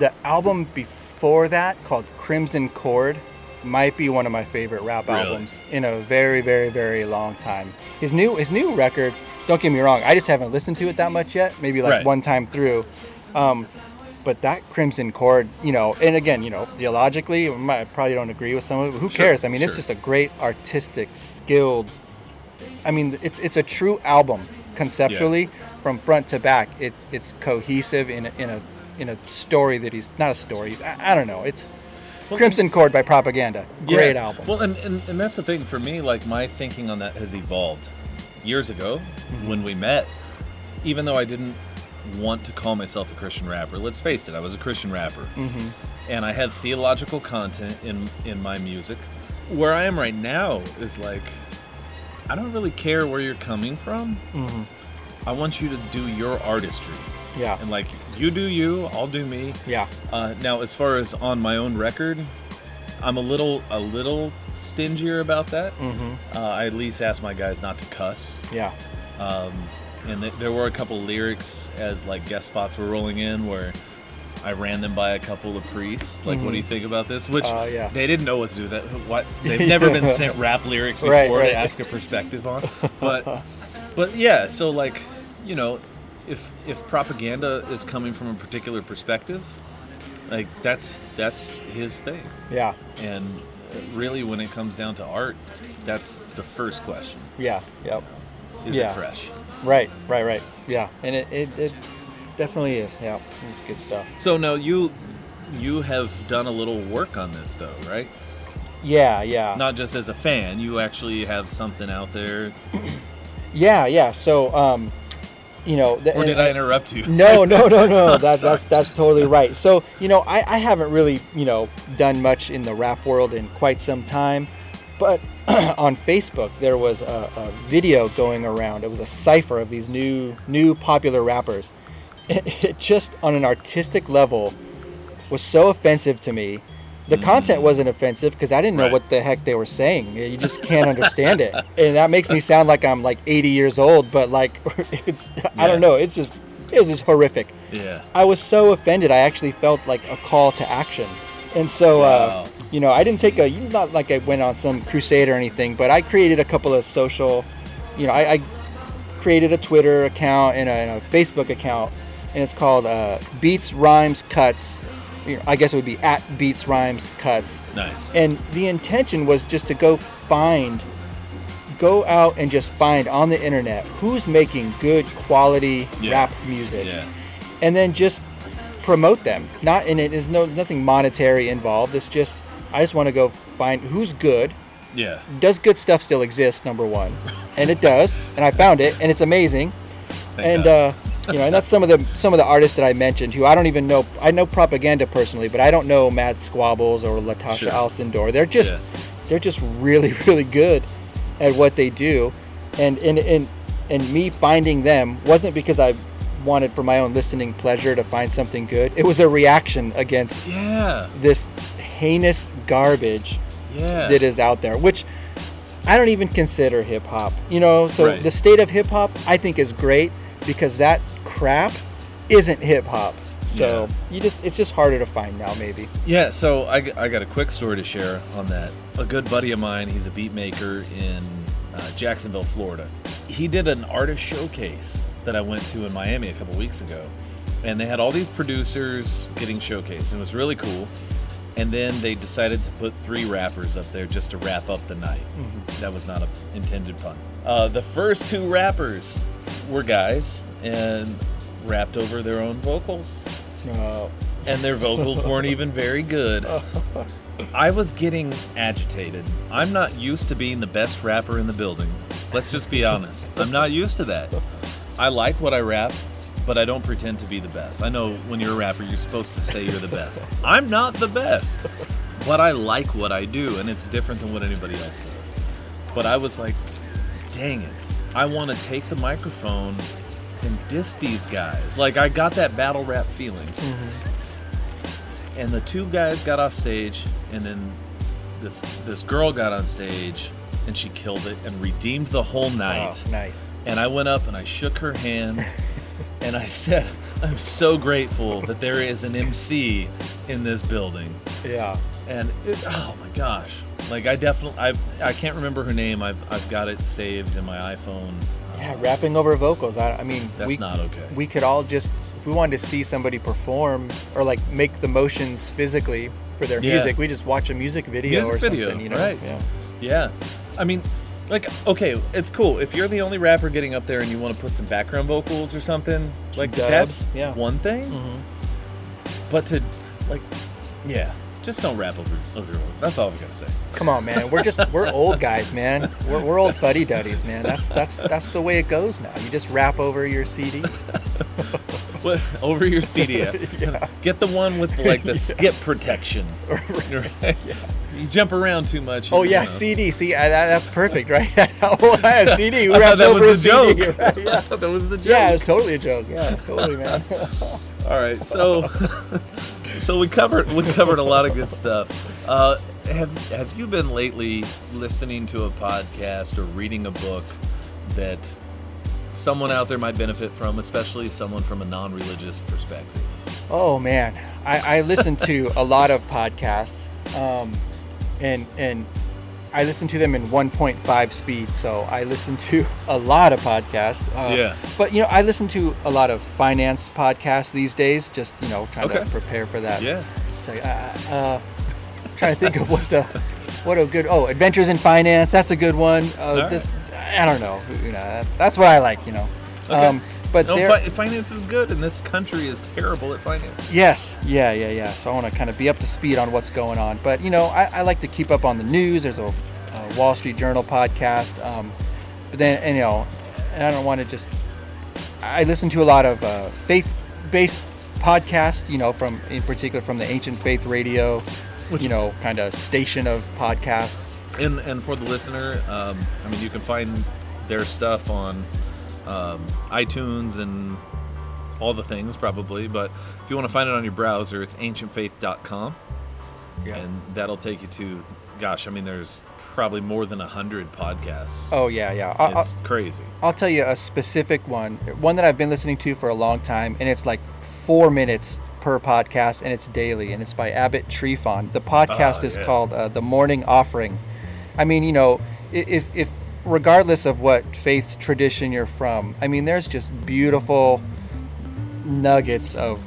the album before that, called Crimson Cord, might be one of my favorite rap Really? albums in a very, very, very long time. His new, his new record. Don't get me wrong. I just haven't listened to it that much yet. Maybe like Right. one time through. Um, but that Crimson Cord, you know, and again, you know, theologically, I probably don't agree with some of it. But who Sure, cares? I mean, it's just a great artistic, skilled I mean, it's it's a true album conceptually from front to back. It's it's cohesive in a, in a in a story that he's not a story. I, I don't know. It's Crimson Cord by Propaganda. Great Yeah. album. Well, and, and, and that's the thing for me, like my thinking on that has evolved. Years ago, Mm-hmm. when we met, even though I didn't want to call myself a Christian rapper, let's face it, I was a Christian rapper. Mhm. And I had theological content in, in my music. Where I am right now is like, I don't really care where you're coming from. Mhm. I want you to do your artistry. Yeah. And like, you do you, I'll do me. Yeah. Uh, now, as far as on my own record, I'm a little a little stingier about that. Mhm. Uh, I at least ask my guys not to cuss. Yeah. Um, and th- there were a couple lyrics as like guest spots were rolling in where I ran them by a couple of priests. Like, what do you Mhm. think about this? Which Uh, yeah. they didn't know what to do. That what they've never been sent rap lyrics before Right, right. to ask a perspective on. But but yeah, so like you know, if if propaganda is coming from a particular perspective, like that's that's his thing. Yeah. And really, when it comes down to art, that's the first question. Yeah. Yep. Is yeah. it fresh? Right. Right. Right. Yeah. And it, it, it definitely is. Yeah. It's good stuff. So now you you have done a little work on this though, right? Yeah. Yeah. Not just as a fan, you actually have something out there. Yeah, yeah. So, um, you know, the, Or did I interrupt you? No, no, no, no. That's that's that's totally right. So you know, I, I haven't really you know done much in the rap world in quite some time, but on Facebook there was a, a video going around. It was a cipher of these new new popular rappers. It, it just on an artistic level was so offensive to me. The content wasn't offensive because I didn't know Right. what the heck they were saying. You just can't understand it, and that makes me sound like I'm like 80 years old. But like, it's I don't know. It's just it was just horrific. Yeah. I was so offended. I actually felt like a call to action, and so uh, you know, I didn't take a not like I went on some crusade or anything, but I created a couple of social, you know, I, I created a Twitter account and a, and a Facebook account, and it's called uh, Beats Rhymes Cuts. I guess it would be at Beats Rhymes Cuts. Nice. And the intention was just to go find, go out and just find on the internet who's making good quality Yeah. rap music Yeah. and then just promote them. Not and it is no nothing monetary involved. It's just I just want to go find who's good. Yeah. Does good stuff still exist? Number one, and it does, and I found it, and it's amazing. Thank and God. uh, you know, and that's some of the some of the artists that I mentioned who I don't even know. I know propaganda personally, but I don't know Mad Squabbles or Latasha Sure. Alcindor. They're just Yeah. they're just really really good at what they do, and and and and me finding them wasn't because I wanted for my own listening pleasure to find something good. It was a reaction against Yeah. this heinous garbage Yeah. that is out there, which I don't even consider hip hop. You know, so Right. the state of hip hop I think is great because that crap isn't hip hop. So you just it's just harder to find now maybe. Yeah, so I, I got a quick story to share on that. A good buddy of mine, he's a beat maker in uh, Jacksonville, Florida. He did an artist showcase that I went to in Miami a couple weeks ago. And they had all these producers getting showcased, and it was really cool. And then they decided to put three rappers up there just to wrap up the night. Mhm. That was not an intended pun. Uh, the first two rappers were guys and rapped over their own vocals. Oh. And their vocals weren't even very good. I was getting agitated. I'm not used to being the best rapper in the building. Let's just be honest. I'm not used to that. I like what I rap, but I don't pretend to be the best. I know when you're a rapper, you're supposed to say you're the best. I'm not the best, but I like what I do, and it's different than what anybody else does. But I was like, dang it. I want to take the microphone and diss these guys. Like, I got that battle rap feeling mm-hmm. and the two guys got off stage and then this this girl got on stage and she killed it and redeemed the whole night Oh, nice. and i went up and i shook her hand and i said i'm so grateful that there is an mc in this building Yeah. and it, oh my gosh like i definitely i i can't remember her name i've i've got it saved in my iphone Yeah, rapping over vocals. I, I mean, That's we, not okay. We could all just, if we wanted to see somebody perform or like make the motions physically for their Yeah. music, we just watch a music video Music or video, something. You know, right. yeah. Yeah. I mean, like, okay, it's cool. If you're the only rapper getting up there and you want to put some background vocals or something, like, dubs, that's yeah. one thing. Mhm. But to, like, yeah, just don't rap over, over your own. That's all I gotta say. Come on, man. We're just we're old guys, man. We're, we're old fuddy duddies, man. That's that's that's the way it goes now. You just rap over your CD. What, over your CD. Yeah. Get the one with, like, the Yeah. skip protection. Right? You jump around too much. Oh yeah, know. CD. See, I, that, that's perfect, right? oh, I have CD. Who I that over was a a CD? joke. Right, yeah. That was a joke. it was totally a joke. Yeah, totally, man. All right, so so we covered we covered a lot of good stuff. Uh, have have you been lately listening to a podcast or reading a book that someone out there might benefit from, especially someone from a non-religious perspective? Oh man, I, I listen to a lot of podcasts, um, and and I listen to them in 1.5 speed. So I listen to a lot of podcasts. Uh, Yeah. But you know, I listen to a lot of finance podcasts these days. Just you know, trying Okay. to prepare for that. Yeah. Say, uh, uh, trying to think of what the what a good oh Adventures in Finance. That's a good one. Uh, All this I don't know. You know, that's what I like. You know. Okay. Um, but no, fi- finance is good, and this country is terrible at finance. Yes, yeah, yeah, yeah. So I want to kind of be up to speed on what's going on. But you know, I, I like to keep up on the news. There's a, a Wall Street Journal podcast, um, but then and, you know, and I don't want to just I listen to a lot of uh, faith-based podcasts. You know, from in particular from the Ancient Faith Radio, Which- you know, kind of station of podcasts. And and for the listener, um, I mean, you can find their stuff on um, iTunes and all the things probably. But if you want to find it on your browser, it's ancientfaith.com, and that'll take you to, gosh, I mean, there's probably more than a hundred podcasts. Oh yeah, yeah. I- I- it's crazy. I'll tell you a specific one, one that I've been listening to for a long time, and it's like four minutes per podcast, and it's daily, and it's by Abbot Tryphon. The podcast Ah, is yeah. called uh, The Morning Offering. I mean, you know, if if regardless of what faith tradition you're from, I mean, there's just beautiful nuggets of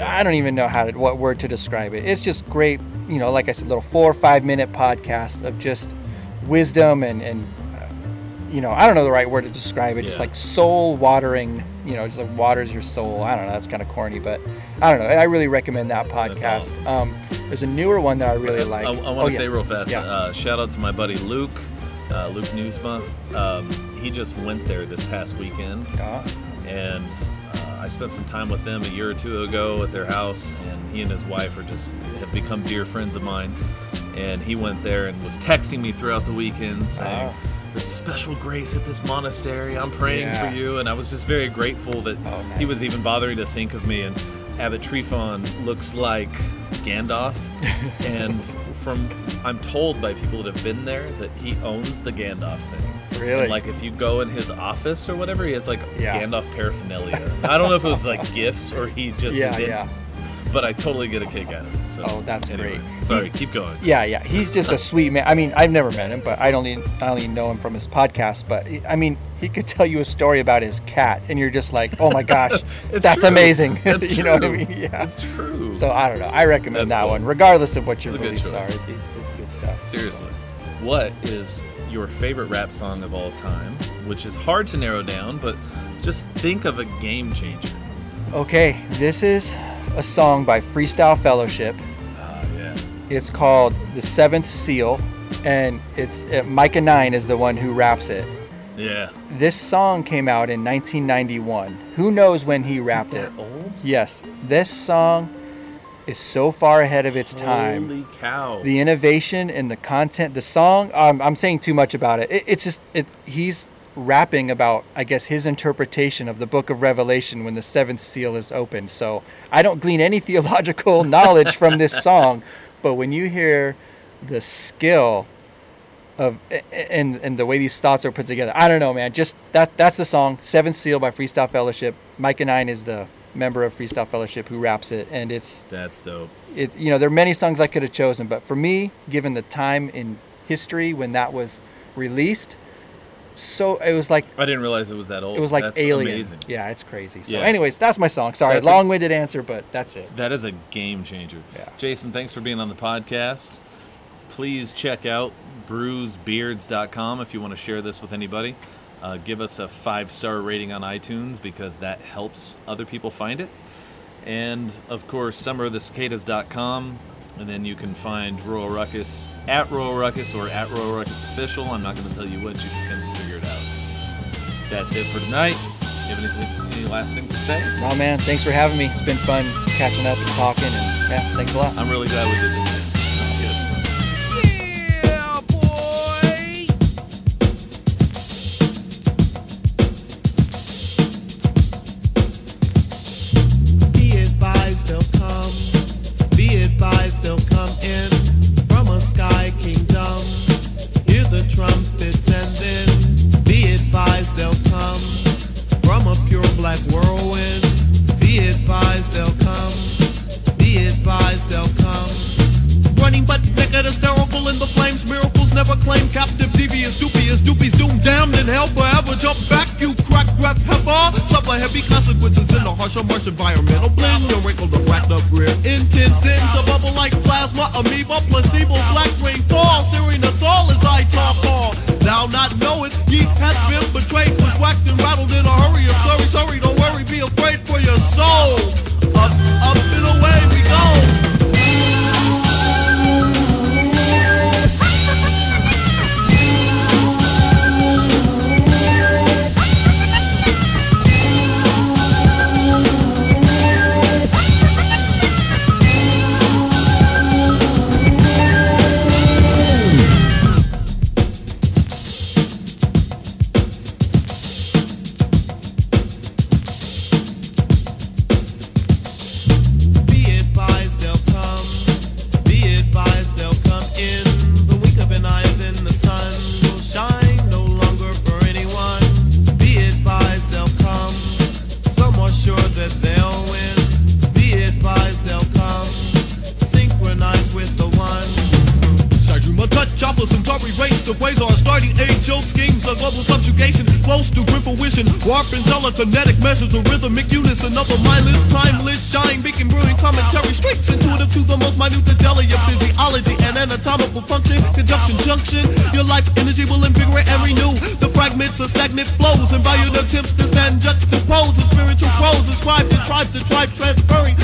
I don't even know how to what word to describe it. It's just great, you know, like I said, little four or five minute podcast of just wisdom and and uh, you know, I don't know the right word to describe it. Just like soul watering, you know, just like waters your soul. I don't know. That's kind of corny, but I don't know. I really recommend that podcast. Um, there's a newer one that I really like. I, I want to Oh, yeah. say real fast. Yeah. Uh, shout out to my buddy Luke, uh, Luke Newsma. Um, he just went there this past weekend, and uh, I spent some time with them a year or two ago at their house. And he and his wife are just have become dear friends of mine. And he went there and was texting me throughout the weekend saying. Oh. Special grace at this monastery. I'm praying Yeah. Oh, for you, and I was just very grateful that oh, he was even bothering to think of me. And Abbot Tryphon looks like Gandalf, and from I'm told by people that have been there that he owns the Gandalf thing. Really? And, like if you go in his office or whatever, he has like Yeah. Gandalf paraphernalia. I don't know if it was like gifts or he just Yeah, is yeah. But I totally get a kick out of it. So Oh, that's anyway, great. Sorry, He- keep going. Yeah, yeah, he's just a sweet man. I mean, I've never met him, but I only I only know him from his podcast. But I mean, he could tell you a story about his cat, and you're just like, oh my gosh, that's true. amazing. That's you know what I mean? Yeah, It's true. So I don't know. I recommend That's that cool. one, regardless of what your it's beliefs are. It- it's good stuff. Seriously. What is your favorite rap song of all time? Which is hard to narrow down, but just think of a game changer. Okay, this is a song by Freestyle Fellowship. Ah, yeah. It's called "The Seventh Seal," and it's uh, Mikah Nine is the one who raps it. Yeah. This song came out in 1991. Who knows when he rapped it? old? Yes. This song is so far ahead of its time. Holy cow. The innovation and the content, the song, um, I'm saying too much about it. it it's just, it, he's rapping about, I guess, his interpretation of the book of Revelation when the seventh seal is opened. So I don't glean any theological knowledge from this song, but when you hear the skill of and and the way these thoughts are put together. I don't know, man. Just that that's the song Seventh Seal by Freestyle Fellowship. Mikah Nine is the member of Freestyle Fellowship who raps it, and it's That's dope. it. You know, there are many songs I could have chosen, but for me, given the time in history when that was released, so it was like I didn't realize it was that old. it was like That's Alien. Amazing. Yeah, it's crazy. So, Yeah. anyways, that's my song. Sorry, That's long-winded answer, but that's it. That is a game changer. Yeah. Jason, thanks for being on the podcast. Please check out bruisebeards.com if you want to share this with anybody. Uh, give us a five star rating on iTunes because that helps other people find it. And of course, summerofthecicadas.com. And then you can find Royal Ruckus at Royal Ruckus or at Royal Ruckus Official. I'm not going to tell you which, you're just going to figure it out. That's it for tonight. You have anything, any last things to say? Oh man, thanks for having me. It's been fun catching up and talking, and yeah, thanks a lot. I'm really glad we did this. Naked, hysterical in the flames. Miracles never claim captive, devious, dubious, doopies doomed, damned in hell forever. Jump back, you crack breath heifer. Suffer heavy consequences in the harsher marsh environmental blend. Your wrinkle the racked up rear. Intense then to bubble like plasma, amoeba, placebo, black rain fall. Searing us all as I talk all. Thou not knoweth, ye hath been betrayed, was whacked and rattled in a hurry. A sorry, don't worry, be afraid for your soul. Phonetic measures of rhythmic units, of a mindless, timeless shine, making brilliant commentary, straight intuitive to the most minute detail of your physiology and anatomical function, conjunction, junction. Your life energy will invigorate and renew. The fragments of stagnant flows. And violent attempts to stand juxtaposed. The spiritual prose ascribed to tribe to tribe, transferring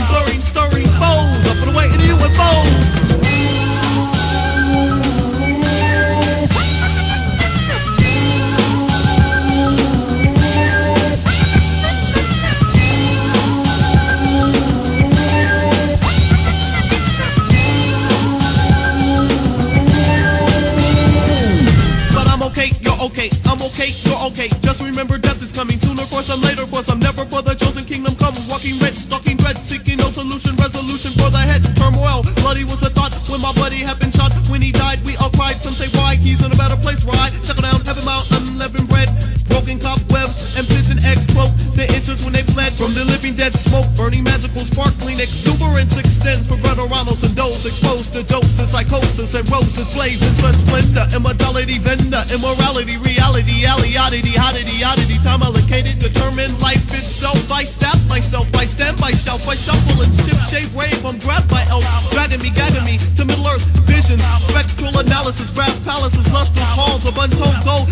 hills and roses blazing such splendor immortality vendor immorality reality aliodity oddity oddity time allocated determined life itself i stab myself i stand myself i shuffle and shift shape wave i'm grabbed by elves dragging me gagging me to middle earth visions spectral analysis brass palaces lustrous halls of untold gold